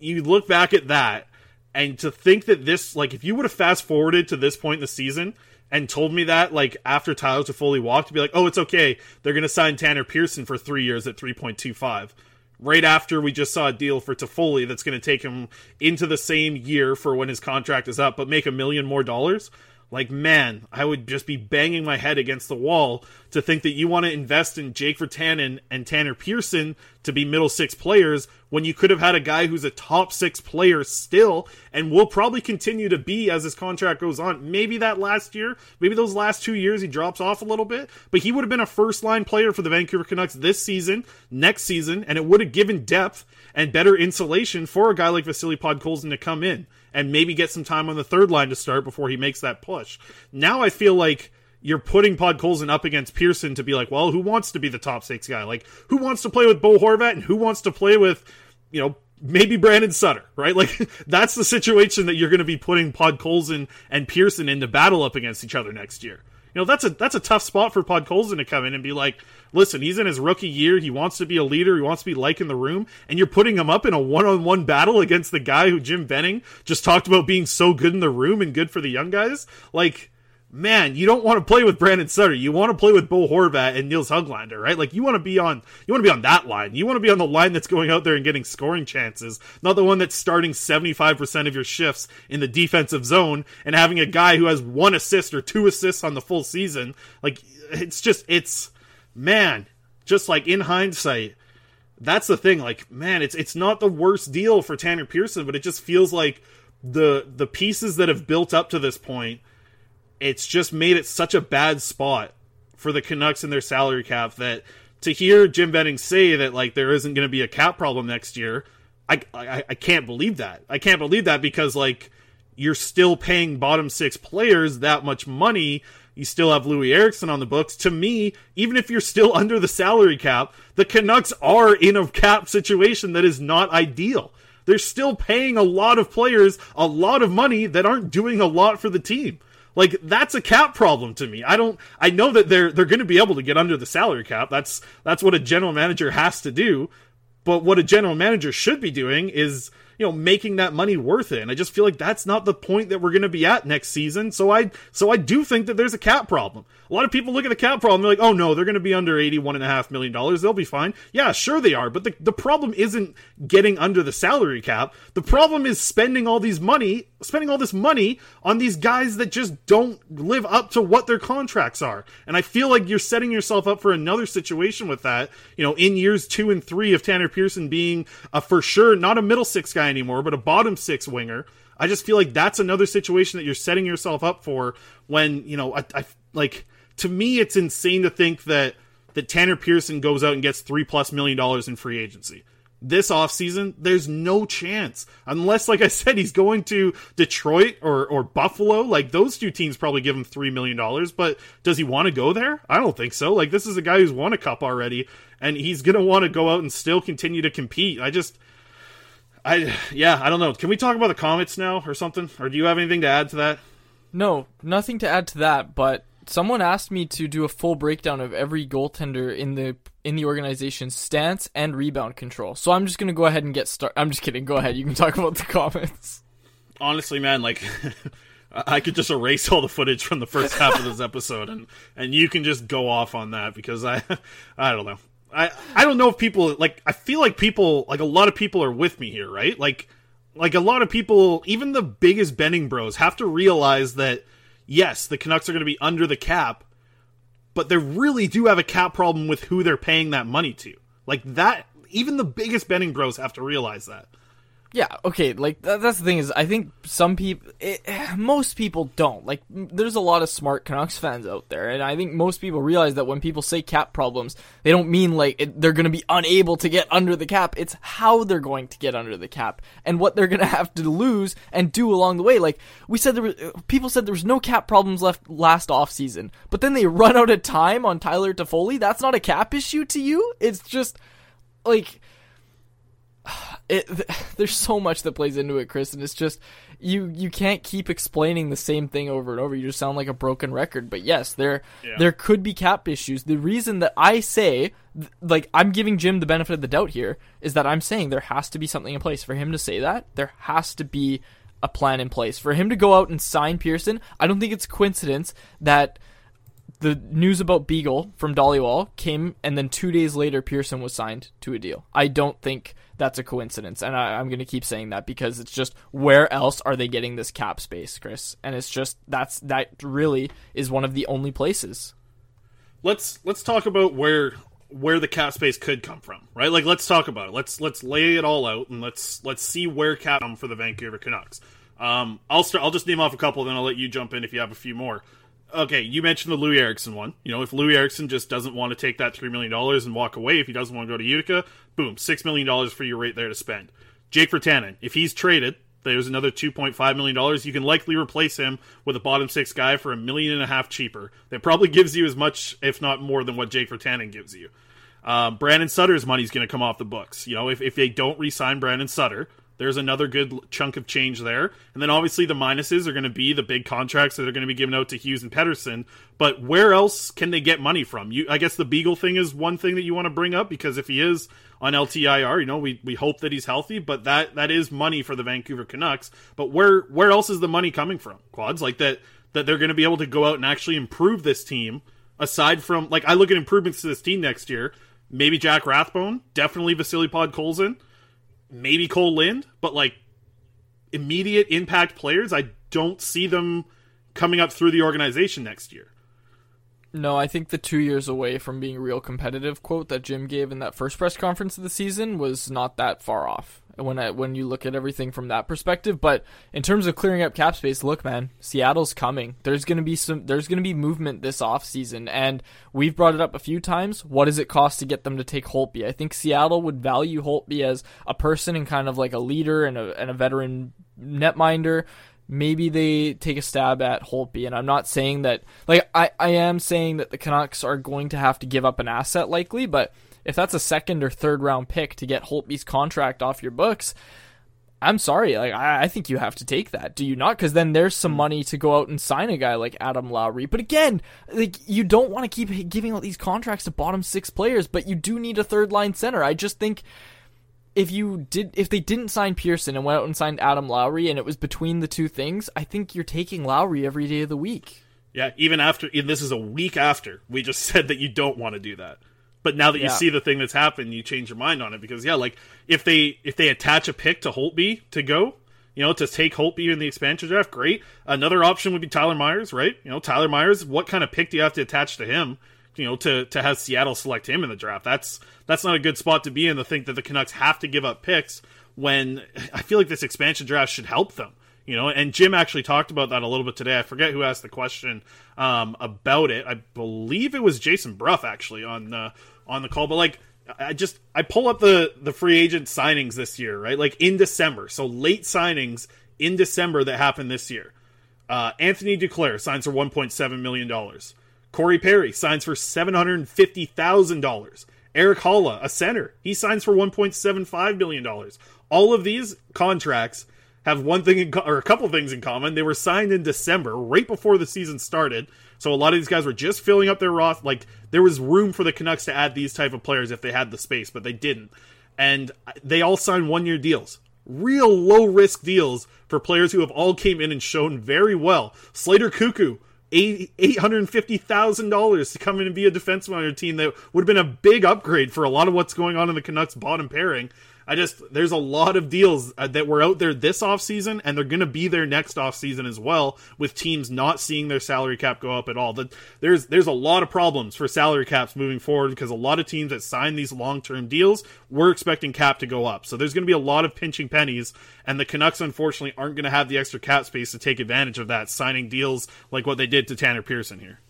you look back at that and to think that this, like, if you would have fast forwarded to this point in the season and told me that, like, after Tyler Toffoli walked, to be like, oh, it's okay. They're going to sign Tanner Pearson for three years at 3.25. Right after we just saw a deal for Toffoli that's going to take him into the same year for when his contract is up, but make a million more dollars. Like, man, I would just be banging my head against the wall to think that you want to invest in Jake Virtanen and Tanner Pearson to be middle six players when you could have had a guy who's a top six player still and will probably continue to be as his contract goes on. Maybe that last year, maybe those last two years he drops off a little bit, but he would have been a first line player for the Vancouver Canucks this season, next season, and it would have given depth and better insulation for a guy like Vasily Podkolzin to come in and maybe get some time on the third line to start before he makes that push. Now I feel like you're putting Podkolzin up against Pearson to be like, well, who wants to be the top six guy? Like, who wants to play with Bo Horvat and who wants to play with, you know, maybe Brandon Sutter, right? [laughs] Like, that's the situation that you're going to be putting Podkolzin and Pearson in to battle up against each other next year. You know, that's a that's a tough spot for Podkolzin to come in and be like, listen, he's in his rookie year. He wants to be a leader. He wants to be like in the room, and you're putting him up in a one-on-one battle against the guy who Jim Benning just talked about being so good in the room and good for the young guys. Like, man, you don't want to play with Brandon Sutter. You want to play with Bo Horvat and Nils Hoglander, right? Like, you want to be on you want to be on that line. You want to be on the line that's going out there and getting scoring chances, not the one that's starting 75% of your shifts in the defensive zone and having a guy who has one assist or two assists on the full season. Like, it's just it's man, just like in hindsight, that's the thing. Like, man, it's it's not the worst deal for Tanner Pearson, but it just feels like the the pieces that have built up to this point, it's just made it such a bad spot for the Canucks and their salary cap that to hear Jim Benning say that like there isn't going to be a cap problem next year, I, I I can't believe that. I can't believe that because like you're still paying bottom six players that much money. You still have Loui Eriksson on the books. To me, even if you're still [laughs] under the salary cap, the Canucks are in a cap situation that is not ideal. They're still paying a lot of players a lot of money that aren't doing a lot for the team. Like that's a cap problem to me. I don't I know that they're they're going to be able to get under the salary cap. That's that's what a general manager has to do. But what a general manager should be doing is you know making that money worth it and i just feel like that's not the point that we're going to be at next season so i so i do think that there's a cap problem a lot of people look at the cap problem they're like oh no they're going to be under 81 and a half million dollars they'll be fine. Yeah sure they are but the, the problem isn't getting under the salary cap. The problem is spending all these money spending all this money on these guys that just don't live up to what their contracts are. And i feel like you're setting yourself up for another situation with that you know in years two and three of tanner pearson being a for sure not a middle six guy anymore, but a bottom six winger. I just feel like that's another situation that you're setting yourself up for when, you know, I, I like to me it's insane to think that that Tanner Pearson goes out and gets three plus million dollars in free agency. This offseason, there's no chance. Unless, like I said, he's going to Detroit or, or Buffalo. Like, those two teams probably give him $3 million, but does he want to go there? I don't think so. Like, this is a guy who's won a cup already, and he's going to want to go out and still continue to compete. I just, I yeah, I don't know. Can we talk about the Comets now or something? Or do you have anything to add to that? No, nothing to add to that, but someone asked me to do a full breakdown of every goaltender in the in the organization's stance and rebound control. So I'm just to go ahead and get started. I'm just kidding. Go ahead. You can talk about the Comets. Honestly, man, like [laughs] I could just erase all the footage from the first half of this episode and and you can just go off on that because I [laughs] I don't know. I I don't know if people like I feel like people like a lot of people are with me here, right? Like like a lot of people, even the biggest Benning bros have to realize that yes, the Canucks are going to be under the cap, but they really do have a cap problem with who they're paying that money to. Like that even the biggest Benning bros have to realize that. Yeah, okay, like that, that's the thing is I think some people [sighs] most people don't. Like there's a lot of smart Canucks fans out there and I think most people realize that when people say cap problems, they don't mean like it, they're going to be unable to get under the cap. It's how they're going to get under the cap and what they're going [laughs] to have to lose and do along the way. Like we said there were uh, people said there was no cap problems left last offseason, but then they [laughs] run out of time on Tyler Toffoli. That's not a cap issue to you? It's just like [sighs] it [sighs] there's so much that plays into it, Chris, and it's just you you can't keep explaining the same thing over and over. You just sound like a broken record. But yes, there Yeah. there could be cap issues. The reason that I say th- like I'm giving Jim the benefit of the doubt here is that I'm saying there has to be something in place for him to say that. There has to be a plan in place for him to go out and sign Pearson. I don't think it's coincidence that the news about Beagle from Dhaliwal came, and then two days later, Pearson was signed to a deal. I don't think that's a coincidence, and I, I'm going to keep saying that because it's just where else are they getting this cap space, Chris? And it's just that's that really is one of the only places. let's let's talk about where where the cap space could come from, right? Like let's talk about it. Let's let's lay it all out and let's let's see where cap come for the Vancouver Canucks. Um, I'll start. I'll just name off a couple, then I'll let you jump in if you have a few more. Okay, you mentioned the Loui Eriksson one. You know, if Loui Eriksson just doesn't want to take that three million dollars and walk away, if he doesn't want to go to Utica, boom, six million dollars for you right there to spend. Jake Virtanen, if he's traded, there's another two point five million dollars. You can likely replace him with a bottom six guy for a million and a half cheaper. That probably gives you as much, if not more, than what Jake Virtanen gives you. Um, Brandon Sutter's money's going to come off the books. You know, if, if they don't re-sign Brandon Sutter, there's another good chunk of change there. And then obviously the minuses are going to be the big contracts that are going to be given out to Hughes and Pettersson. But where else can they get money from? You, I guess the Beagle thing is one thing that you want to bring up because if he is on LTIR, you know, we, we hope that he's healthy, but that that is money for the Vancouver Canucks. But where where else is the money coming from? Quads like that that they're going to be able to go out and actually improve this team aside from like I look at improvements to this team next year. Maybe Jack Rathbone, definitely Vasily Podkolzin, maybe Kole Lind, but like immediate impact players, I don't see them coming up through the organization next year. No, I think the two years away from being real competitive quote that Jim gave in that first press conference of the season was not that far off when I, when you look at everything from that perspective. But in terms of clearing up cap space, look, man, Seattle's coming. There's gonna be some. There's gonna be movement this off season, and we've brought it up a few times. What does it cost to get them to take Holtby? I think Seattle would value Holtby as a person and kind of like a leader and a and a veteran netminder maybe they take a stab at Holtby. And I'm not saying that, like, I, I am saying that the Canucks are going to have to give up an asset likely, but if that's a second or third round pick to get Holtby's contract off your books, I'm sorry, like I, I think you have to take that. Do you not? Because then there's some hmm. money to go out and sign a guy like Adam Lowry. But again, like you don't want to keep giving out these contracts to bottom six players, but you do need a third line center. I just think if you did if they didn't sign Pearson and went out and signed Adam Lowry and it was between the two things, I think you're taking Lowry every day of the week. Yeah, even after this is a week after we just [laughs] said that you don't want to do that. But now that you see the thing that's happened, you change your mind on it because yeah, like if they if they attach a pick to Holtby to go, you know, to take Holtby in the expansion draft, great. Another option would be Tyler Myers, right? You know, Tyler Myers, what kind of pick do you have to attach to him? You know, to to have Seattle select him in the draft. That's that's not a good spot to be in to think that the Canucks have to give up picks when I feel like this expansion draft should help them. You know, and Jim actually talked about that a little bit today. I forget who asked the question um, about it. I believe it was Jason Brough actually on uh, on the call. But like, I just I pull up the the free agent signings this year, right? Like in December, so late signings in December that happened this year. Uh, Anthony Duclair signs for one point seven million dollars. Corey Perry signs for seven hundred and fifty thousand dollars. Erik Haula, a center, he signs for one point seven five million dollars. All of these contracts have one thing in co- or a couple things in common. They were signed in December, right before the season started. So a lot of these guys were just filling up their roster. Like there was room for the Canucks to add these type of players if they had the space, but they didn't. And they all signed one year deals, real low risk deals for players who have all came in and shown very well. Slater Koekkoek. Eight hundred fifty thousand dollars to come in and be a defenseman on your team that would have been a big upgrade for a lot of what's going on in the Canucks bottom pairing. I just there's a lot of deals uh, that were out there this offseason and they're going to be there next offseason as well with teams not seeing their salary cap go up at all. That there's there's a lot of problems for salary caps moving forward because a lot of teams that sign these long-term deals we're expecting cap to go up. So there's going to be a lot of pinching pennies and the Canucks unfortunately aren't going to have the extra cap space to take advantage of that signing deals like what they did to Tanner Pearson here.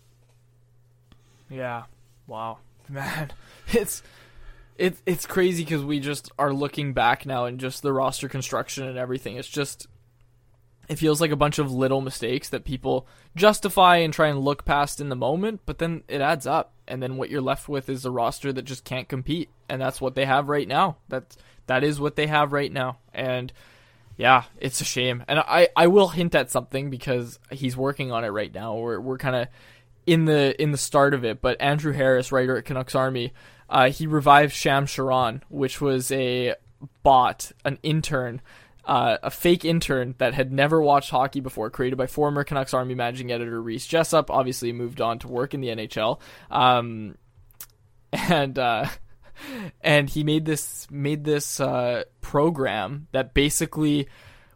Yeah. Wow. [laughs] Man, it's it's it's crazy because we just are looking back now and just the roster construction and everything. It's just it feels like a bunch of little mistakes that people justify and try and look past in the moment, but then it adds up, and then what you're left with is a roster that just can't compete, and that's what they have right now. That that is what they have right now, and yeah, it's a shame. And I I will hint at something because he's working on it right now. We're we're kind of in the in the start of it, but Andrew Harris, writer at Canucks Army, uh, he revived Sham Sharron, which was a bot, an intern, uh, a fake intern that had never watched hockey before, created by former Canucks Army managing editor Rhys Jessop. Obviously, moved on to work in the NHL, um, and uh, [laughs] and he made this made this uh, program that basically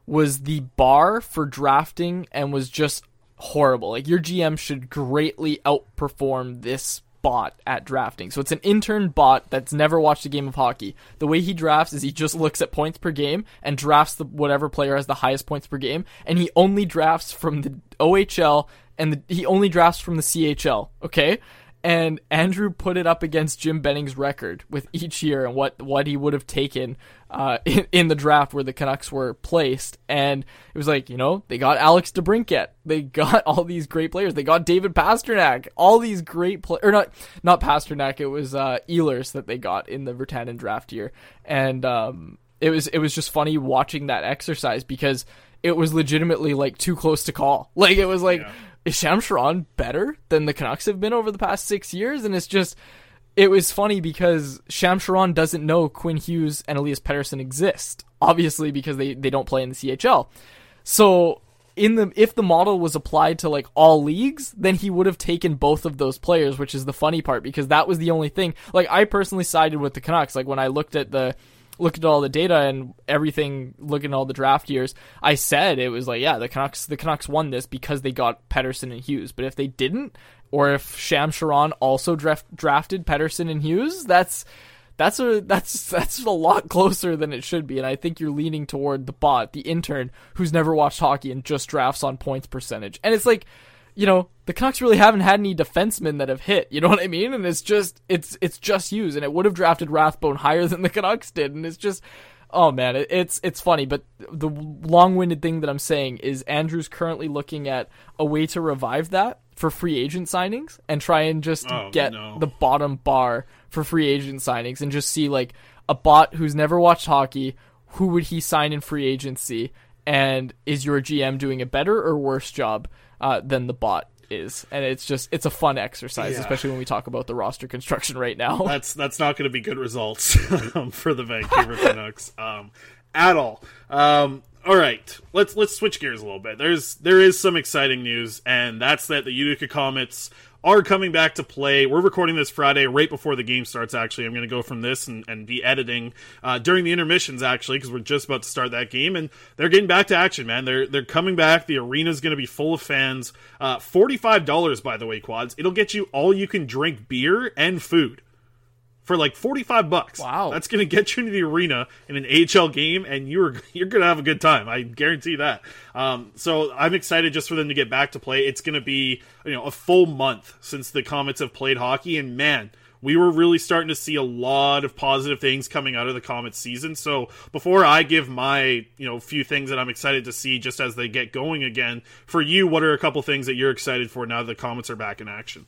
was the bar for drafting and was just horrible. Like your GM should greatly outperform this bot at drafting. So it's an intern bot that's never watched a game of hockey. The way he drafts is he just looks at points per game and drafts the whatever player has the highest points per game and he only drafts from the OHL and the, he only drafts from the CHL, okay? And Andrew put it up against Jim Benning's record with each year and what what he would have taken uh, [laughs] in, in the draft where the Canucks were placed. And it was like, you know, they got Alex DeBrincat. They [laughs] got all these great players. They got David Pastrnak. All these great players. Or not, not Pastrnak. It was uh, Ehlers that they got in the Virtanen draft year. And um, it was it was just funny watching that exercise because it was legitimately like too close to call. [laughs] Like it was like, is Sham Sharron better than the Canucks have been over the past six years? And it's just it was funny because Sham Sharron doesn't know Quinn Hughes and Elias Pettersson exist, obviously because they, they don't play in the CHL. So in the if the model was applied to like all leagues, then he would have taken both of those players, which is the funny part because that was the only thing. Like I personally sided with the Canucks. Like when I looked at the looked at all the data and everything, looking at all the draft years, I said it was like, yeah, the Canucks the Canucks won this because they got Pettersson and Hughes. But if they didn't, or if Sham Sharron also draft, drafted Pettersson and Hughes, that's that's a that's that's a lot closer than it should be. And I think you're leaning toward the bot, the intern, who's never watched hockey and just drafts on points percentage. And it's like you know, the Canucks really haven't had any defensemen that have hit. You know what I mean? And it's just it's it's just Hughes, and it would have drafted Rathbone higher [laughs] than the Canucks did, and it's just. Oh man, it, it's it's funny, but the long-winded thing that I'm saying is Andrew's currently looking at a way to revive that for free agent signings and try and just Oh, get no. the bottom bar for free agent signings and just see like a bot who's never watched hockey who would he sign in free agency, and is your GM doing a better or worse job uh, than the bot is? And it's just it's a fun exercise, Yeah. especially when we talk about the roster construction right now. [laughs] that's that's not going to be good results [laughs] um, for the Vancouver [laughs] Canucks um, at all. Um, all right, let's let's switch gears a little bit. There's there is some exciting news, and that's that the Utica Comets are coming back to play. We're recording this Friday, right before the game starts. Actually, I'm going to go from this and, and be editing uh, during the intermissions, actually, because we're just about to start that game, and they're getting back to action, man. They're they're coming back. The arena's going to be full of fans. Uh, Forty five dollars, by the way, quads. It'll get you all you can drink beer and food for like 45 bucks. Wow. That's going to get you into the arena in an AHL game and you're [laughs] you're going to have a good time. I guarantee that. Um, so I'm excited just for them to get back to play. It's going to be, you know, a full month since the Comets have played hockey and man, we were really starting to see a lot of positive things coming out of the Comets season. So before I give my, you know, few things that I'm excited to see just as they get going again, for you, what are a couple things that you're excited for now that the Comets are back in action?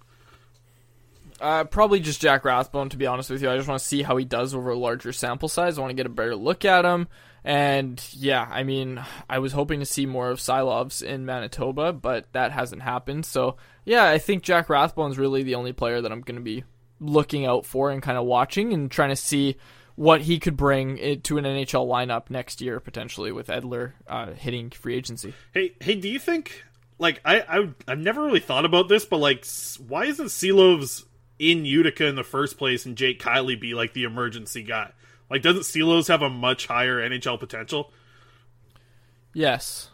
Uh, probably just Jack Rathbone, to be honest with you. I just want to see how he does over a larger sample size. I want to get a better look at him. And yeah, I mean, I was hoping to see more of Silovs in Manitoba, but that hasn't happened. So yeah, I think Jack Rathbone's really the only player that I'm going to be looking out for and kind of watching and trying to see what he could bring to an NHL lineup next year, potentially with Edler uh, hitting free agency. Hey, hey, do you think like I, I I've never really thought about this, but like, why isn't Silovs in Utica in the first place and Jake Kielly be like the emergency guy? Like, doesn't Silovs have a much higher NHL potential? Yes.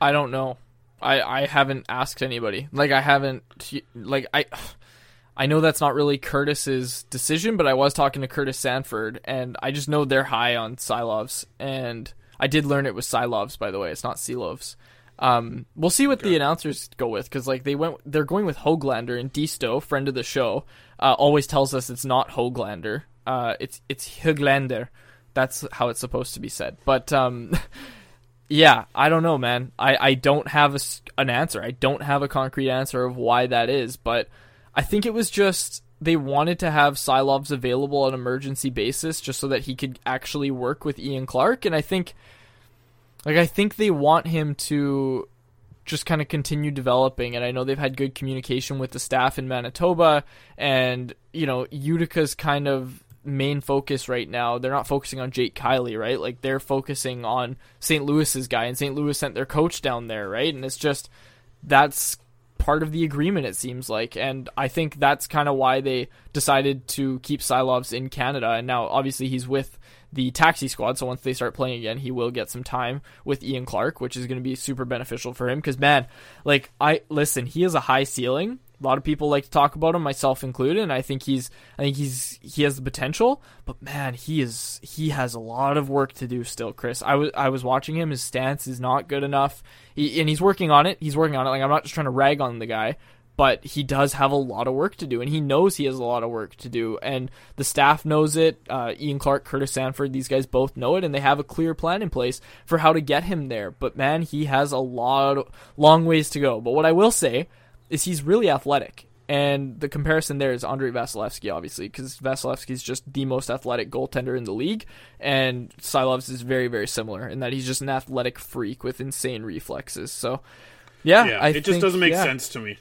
I don't know. I I haven't asked anybody. Like I haven't like I I know that's not really Curtis's decision, but I was talking to Curtis Sanford and I just know they're high on Silovs and I did learn it was Silovs by the way. It's not Silovs. Um, we'll see what the announcers go with because like they went, they're going with Hoglander and Disto, friend of the show, uh, always tells us it's not Hoglander. Uh, it's it's Hoglander. That's how it's supposed to be said. But um, [laughs] yeah, I don't know, man. I, I don't have a an answer. I don't have a concrete answer of why that is, but I think it was just they wanted to have Silovs available on an emergency basis just so that he could actually work with Ian Clark, and I think like I think they want him to just kind of continue developing and I know they've had good communication with the staff in Manitoba and you know Utica's kind of main focus right now they're not focusing on Jake Kielly right like they're focusing on St. Louis's guy and St. Louis sent their coach down there right and it's just that's part of the agreement it seems like and I think that's kind of why they decided to keep Silovs in Canada and now obviously he's with the taxi squad so once they start playing again he will get some time with Ian Clark which is going to be super beneficial for him cuz man like I listen he has a high ceiling. A lot of people like to talk about him myself included and I think he's I think he's he has the potential but man he is he has a lot of work to do still Chris. I was I was watching him his stance is not good enough. He, and he's working on it he's working on it like I'm not just trying to rag on the guy but he does have a lot of work to do, and he knows he has a lot of work to do, and the staff knows it. Uh, Ian Clark, Curtis Sanford, these guys both know it, and they have a clear plan in place for how to get him there. But man, he has a lot, long ways to go. But what I will say is he's really athletic, and the comparison there is Andrei Vasilevskiy, obviously, because Vasilevskiy is just the most athletic goaltender in the league, and Silovs is very, very similar in that he's just an athletic freak with insane reflexes. So. Yeah, Yeah, it just doesn't make yeah. sense to me.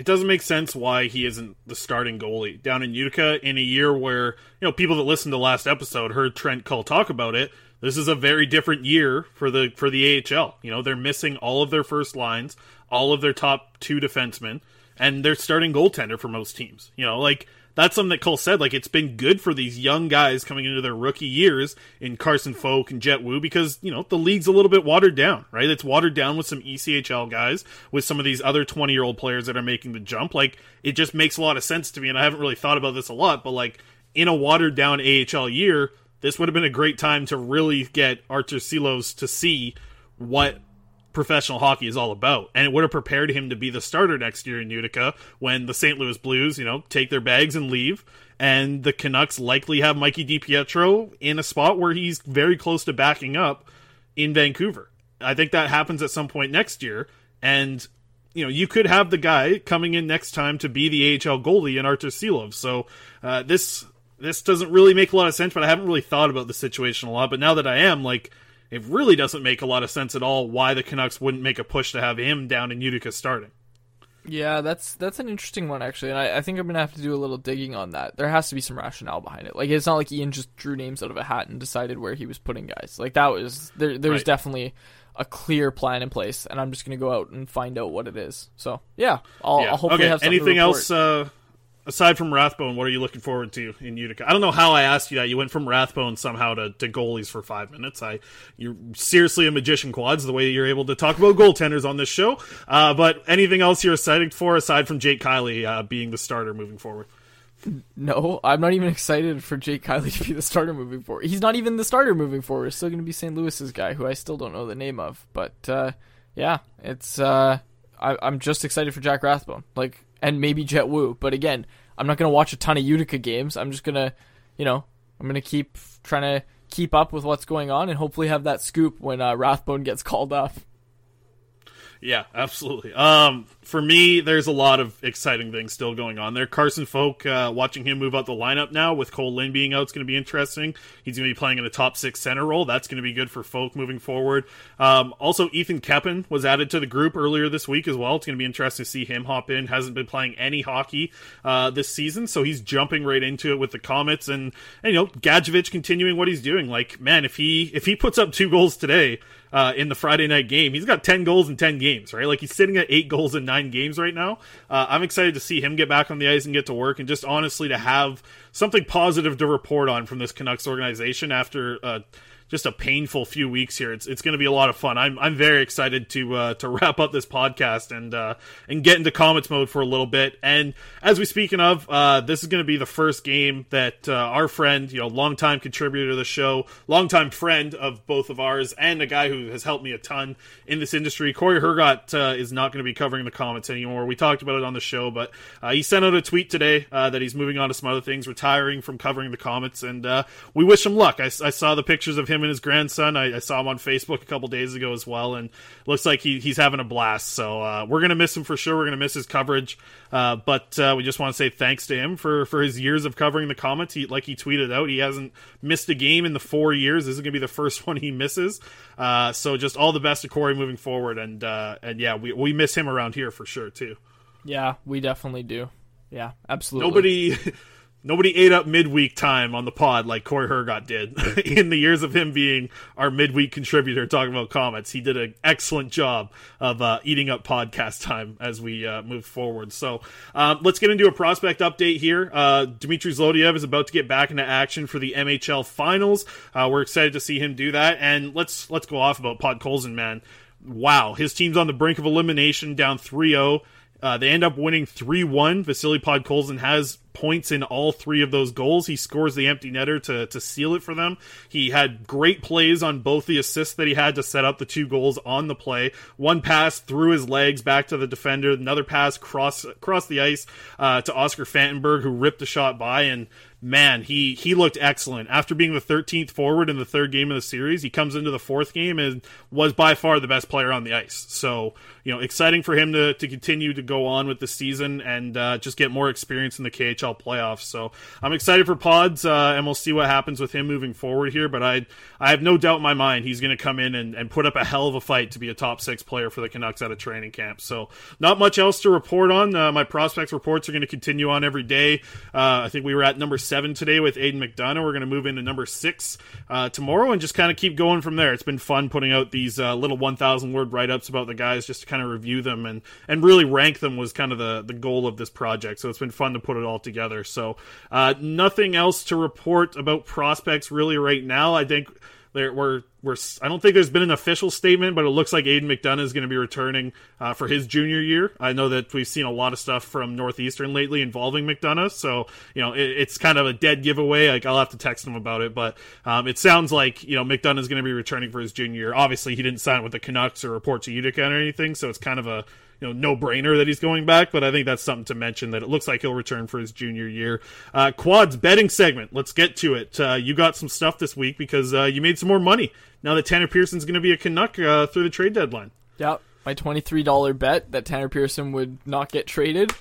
It doesn't make sense why he isn't the starting goalie down in Utica in a year where you know people that listened to last episode heard Trent Cull talk about it. This is a very different year for the for the AHL. You know they're missing all of their first lines, all of their top two defensemen, and they're starting goaltender for most teams. You know like that's something that Cull said. Like it's been good for these young guys coming into their rookie years in Carson Focht and Jett Woo because you know the league's a little bit watered down, right? It's watered down with some ECHL guys, with some of these other twenty year old players that are making the jump. Like it just makes a lot of sense to me, and I haven't really thought about this a lot, but like in a watered down AHL year, this would have been a great time to really get Artur Silovs to see what professional hockey is all about. And it would have prepared him to be the starter next year in Utica when the St. Louis Blues, you know, take their bags and leave. And the Canucks likely have Mikey DiPietro in a spot where he's very close to backing up in Vancouver. I think that happens at some point next year. And, you know, you could have the guy coming in next time to be the AHL goalie in Artur Silov. So uh, this this doesn't really make a lot of sense, but I haven't really thought about the situation a lot. But now that I am, like, it really doesn't make a lot of sense at all why the Canucks wouldn't make a push to have him down in Utica starting. Yeah, that's that's an interesting one actually, and I, I think I'm gonna have to do a little digging on that. There has to be some rationale behind it. Like it's not like Ian just drew names out of a hat and decided where he was putting guys. Like that was there. There was Right. definitely a clear plan in place, and I'm just gonna go out and find out what it is. So yeah, I'll, Yeah. I'll hopefully okay. have something Anything else uh, aside from Rathbone? What are you looking forward to in Utica? I don't know how I asked you that. You went from Rathbone somehow to, to goalies for five minutes. I you're seriously a magician, quads. The way you're able to talk about goaltenders on this show. Uh, but anything else you're excited for aside from Jake Kielly uh, being the starter moving forward? No, I'm not even excited for Jake Kielly to be the starter moving forward. He's not even the starter moving forward. It's still going to be St. Louis's guy, who I still don't know the name of. But uh, yeah, it's uh, I, I'm just excited for Jack Rathbone, like, and maybe Jett Woo. But again, I'm not to watch a ton of Utica games. I'm just gonna, you know, I'm gonna keep trying to keep up with what's going on and hopefully have that scoop when uh, Rathbone gets [laughs] called up. Yeah, absolutely. Um, for me, there's a lot of exciting things still going on there. Carson Focht, uh, watching him move out the lineup now with Kole Lind being out, it's going to be interesting. He's going to be playing in a top six center role. That's going to be good for Focht moving forward. Um, also, Ethan Keppen was added to the group earlier this week as well. It's going to be interesting to see him hop in. Hasn't been playing any hockey uh, this season, so he's jumping right into it with the Comets. And, and you know, Gadjovich continuing what he's doing. Like, man, if he if he puts up two goals today uh, in the Friday night game. He's got 10 goals in 10 games, right? Like he's sitting at eight goals in nine games right now. Uh, I'm excited to see him get back on the ice and get to work and just honestly to have something positive to report on from this Canucks organization after uh, just a painful few weeks here. It's it's going to be a lot of fun. I'm I'm very excited to uh, to [laughs] wrap up this podcast and uh, and get into Comets mode for a little bit. And as we speaking of, uh, this is going to be the first game that uh, our friend, you know, longtime contributor to the show, longtime friend of both of ours, and a guy who has helped me a ton in this industry, Corey Hergott, uh, is not going to be covering the Comets anymore. We talked about it on the show, but uh, he sent out a tweet today that he's moving on to some other things, retiring from covering the Comets, and we wish him luck. I, I saw the pictures of him and his grandson. I, I saw him on Facebook a couple days ago as well, and looks like he, he's having a blast. So uh, we're gonna miss him for sure. We're gonna miss his coverage, uh, but uh, we just want to say thanks to him for for his years of covering the Comets. He like he tweeted out, he hasn't missed a game in the four years. This is gonna be the first [laughs] one he misses. Uh, so just all the best to Corey moving forward, and uh, and yeah, we we miss him around here for sure too. Yeah, we definitely do. Yeah, absolutely. Nobody. [laughs] Nobody ate up midweek time on the pod like Corey Hergott did [laughs] in the years of him being our midweek contributor talking about Comets. He did an excellent job of uh, eating up podcast time as we uh, move forward. So um, let's get into a prospect update here. Uh, Dmitry Zlodeyev is about to get back into action for the MHL finals. Uh, we're excited to see him do that. And let's let's go off about Podkolzin, man. Wow, his team's on the brink of elimination, down 3-0. Uh, they end up winning 3 1. Vasily Podkolzin has points in all three of those goals. He scores the empty netter to, to seal it for them. He had great plays on both the assists that he had to set up the two goals on the play. One pass through his legs back to the defender, another pass cross across the ice uh, to Oscar Fantenberg, who ripped the shot by. And man, he he looked excellent. After being the 13th forward in the third game of the series, he comes into the fourth game and was by far the best player on the ice. So, you know, exciting for him to, to continue to go on with the season and uh, just get more experience in the KHL playoffs. So I'm excited for Pods, uh, and we'll see what happens with him moving forward here. But I I have no doubt in my mind he's going to come in and, and put up a hell of a fight to be a top six player for the Canucks out of training camp. So not much else to report on. Uh, my prospects reports are going to continue on every day. Uh, I think we were at number seven today with Aidan McDonough. We're going to move into number six uh, tomorrow and just kind of keep going from there. It's been fun putting out these uh, little 1,000 word write ups about the guys just to kind of review them and, and really rank them was kind of the, the goal of this project. So it's been fun to put it all together. So uh, nothing else to report about prospects really right now. I think there we're we're I don't think there's been an official statement, but it looks like Aidan McDonough is going to be returning uh, for his junior year. I know that we've seen a lot of stuff from Northeastern lately involving McDonough, so you know it, it's kind of a dead giveaway. Like I'll have to text him about it, but um, it sounds like you know McDonough is going to be returning for his junior year. Obviously, he didn't sign with the Canucks or report to Utica or anything, so it's kind of a you know no brainer that he's going back. But I think that's something to mention that it looks like he'll return for his junior year. Uh, Quads betting segment. Let's get to it. Uh, you got some stuff this week because uh, you made some more money now that Tanner Pearson's going to be a Canuck uh, through the trade deadline. Yep. My $23 bet that Tanner Pearson would not get traded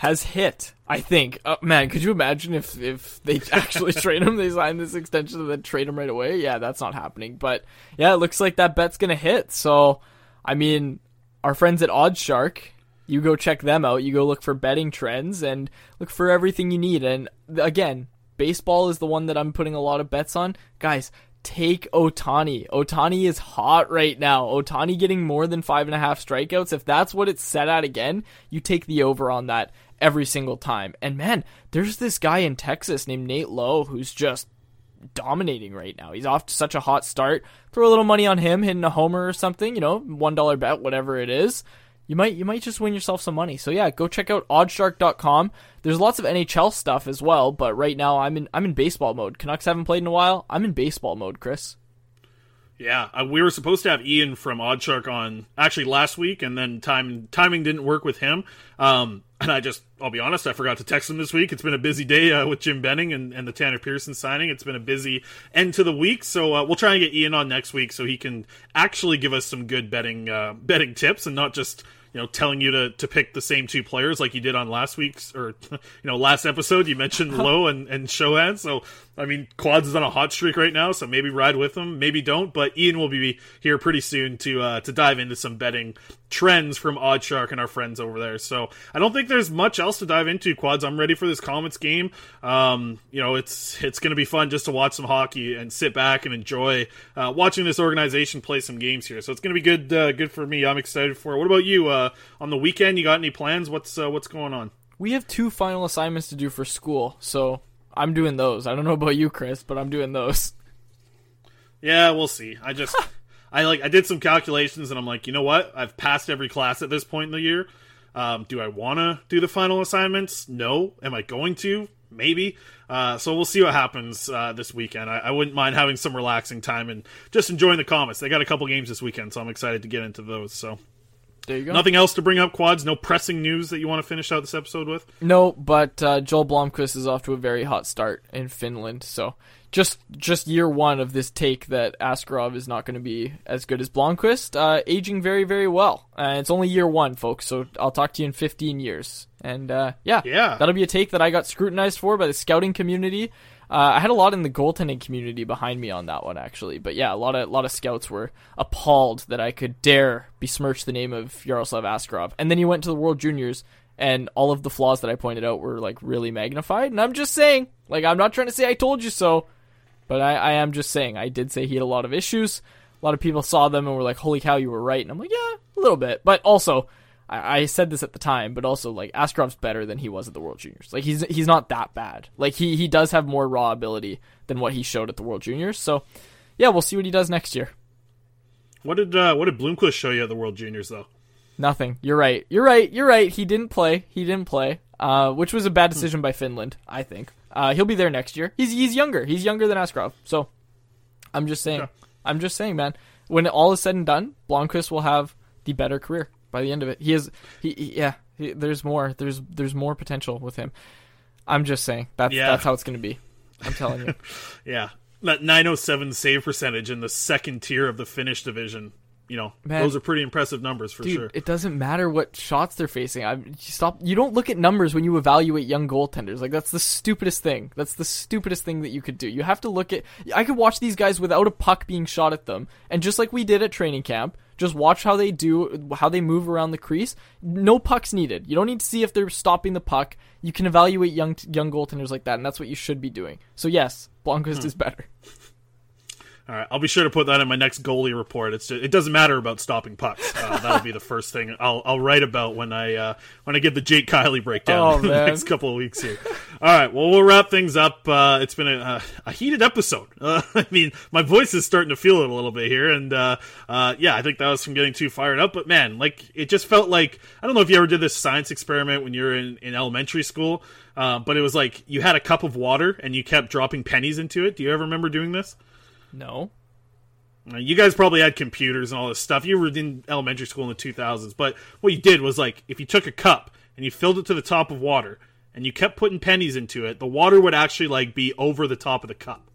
has hit. I think. Uh, man, could you imagine if if they [laughs] actually trade him? They sign this extension and then trade him right away. Yeah, that's not happening. But yeah, it looks like that bet's gonna hit. So, I mean, our friends at OddsShark, you go check them out. You go look for betting trends and look for everything you need. And again, baseball is the one that I'm putting a lot of bets on, guys. Take Ohtani. Ohtani is hot right now. Ohtani getting more than five and a half strikeouts. If that's what it's set at again, you take the over on that every single time. And man, there's this guy in Texas named Nate Lowe who's just dominating right now. He's off to such a hot start. Throw a little money on him hitting a homer or something, you know, one dollar bet, whatever it is. You might you might just win yourself some money. So yeah, go check out oddshark.com. There's lots of NHL stuff as well, but right now I'm in I'm in baseball mode. Canucks haven't played in a while. I'm in baseball mode, Chris. Yeah, uh, we were supposed to have Ian from OddsShark on actually last week, and then time timing didn't work with him. Um, [clears throat] and I just, I'll be honest, I forgot to text him this week. It's been a busy day uh, with Jim Benning and, and the Tanner Pearson signing. It's been a busy end to the week, so uh, we'll try and get Ian on next week so he can actually give us some good betting uh, betting tips and not just you know telling you to, to pick the same two players like you did on last week's or [laughs] you know last episode you mentioned [laughs] Lowe and and Shohan so I mean Quads is on a hot streak right now so maybe ride with him maybe don't but Ian will be here pretty soon to uh, to dive into some betting trends from OddsShark and our friends over there. So I don't think there's much else to dive into Quads. I'm ready for this Comets game. Um, you know it's it's gonna be fun just to watch some hockey and sit back and enjoy uh, watching this organization play some games here. So it's gonna be good uh, good for me. I'm excited for it. What about you? Uh, on the weekend. You got any plans? What's uh, what's going on? We have two final assignments to do for school, so I'm doing those. I don't know about you, Chris, but I'm doing those. Yeah, we'll see. I just [laughs] I like I did some calculations and I'm like, you know what? I've passed every class at this point in the year. Um, do I want to do the final assignments? No. Am I going to? Maybe. Uh, so we'll see what happens uh, this weekend. I, I, wouldn't mind having some relaxing time and just enjoying the Comets. They got a couple games this weekend, so I'm excited to get into those. So there you go. Nothing else to bring up, quads. No pressing news that you want to finish out this episode with. No, but uh, Joel Blomqvist is off to a very hot start in Finland. So just just year one of this take that Askarov is not going to be as good as Blomqvist, uh, aging very very well. Uh, it's only year one, folks. So I'll talk to you in 15 years. And uh, yeah, yeah, that'll be a take that I got scrutinized for by the scouting community. Uh, I had a lot in the goaltending community behind me on that one, actually. But yeah, a lot of a lot of scouts were appalled that I could dare besmirch the name of Yaroslav Askarov. And then he went to the World Juniors, and all of the flaws that I pointed out were like really magnified. And I'm just saying, like, I'm not trying to say I told you so, but I, I am just saying I did say he had a lot of issues. A lot of people saw them and were like, "Holy cow, you were right!" And I'm like, "Yeah, a little bit." But also, I, I said this at the time, but also like Askarov's better than he was at the World Juniors. Like he's he's not that bad. Like he he does have more raw ability than what he showed at the World Juniors. So yeah, we'll see what he does next year. What did uh, what did Blomqvist show you at the World Juniors though? Nothing. You're right. You're right. You're right. He didn't play. He didn't play. Uh, which was a bad decision hmm. by Finland, I think. Uh, he'll be there next year. He's he's younger. He's younger than Askarov. So I'm just saying. I'm just saying, man. When all is said and done, Blomqvist will have the better career by the end of it. He is he, he yeah. He, there's more. There's there's more potential with him. I'm just saying that's yeah. that's how it's going to be. I'm telling you. [laughs] yeah, that 907 save percentage in the second tier of the Finnish division. You know, Man, those are pretty impressive numbers for dude, sure. It doesn't matter what shots they're facing. I stop. You don't look at numbers when you evaluate young goaltenders. Like that's the stupidest thing. That's the stupidest thing that you could do. You have to look at. I could watch these guys without a puck being shot at them, and just like we did at training camp, just watch how they do, how they move around the crease. No pucks needed. You don't need to see if they're stopping the puck. You can evaluate young young goaltenders like that, and that's what you should be doing. So yes, Blomqvist hmm. is better. [laughs] All right, I'll be sure to put that in my next goalie report. It's just, it doesn't matter about stopping pucks. Uh, that'll be the first thing I'll, I'll write about when I uh, when I get the Jake Kielly breakdown oh, in the next couple of weeks here. All right, well we'll wrap things up. Uh, it's been a, a heated episode. Uh, [laughs] I mean, my voice is starting to feel it a little bit here, and uh, uh, yeah, I think that was from getting too fired up. But man, like it just felt like I don't know if you ever did this science experiment when you were in, in elementary school, but it was like you had a cup of water and you kept dropping pennies into it. Do you ever remember doing this? No. Uh, you guys probably had computers and all this stuff. You were in elementary school in the 2000s, but what you did was like if you took a cup and you filled it to the top of water and you kept putting pennies into it, the water would actually like be over the top of the cup.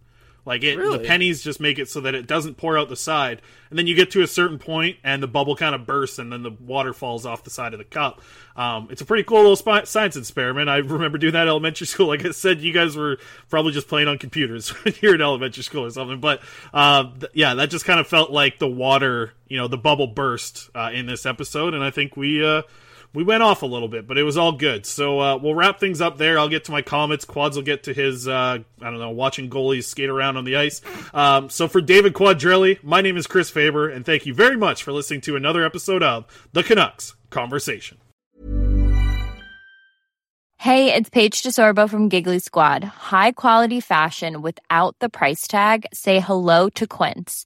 Like it, Really? the pennies just make it so that it doesn't pour out the side, and then you get to a certain point, and the bubble kind of bursts, and then the water falls off the side of the cup. Um, it's a pretty cool little science experiment. I remember doing that in elementary school. [laughs] Like I said, you guys were probably just playing on computers [laughs] here in elementary school or something. But uh, th- yeah, that just kind of felt like the water, you know, the bubble burst uh, in this episode, and I think we. Uh, we went off a little bit, but it was all good. So uh, we'll wrap things up there. I'll get to my comments. Quads will get to his, uh, I don't know, watching goalies skate around on the ice. Um, so for David Quadrelli, my name is Chris Faber, and thank you very much for listening to another episode of The Canucks Conversation. Hey, it's Paige DeSorbo from Giggly Squad. High quality fashion without the price tag. Say hello to Quince.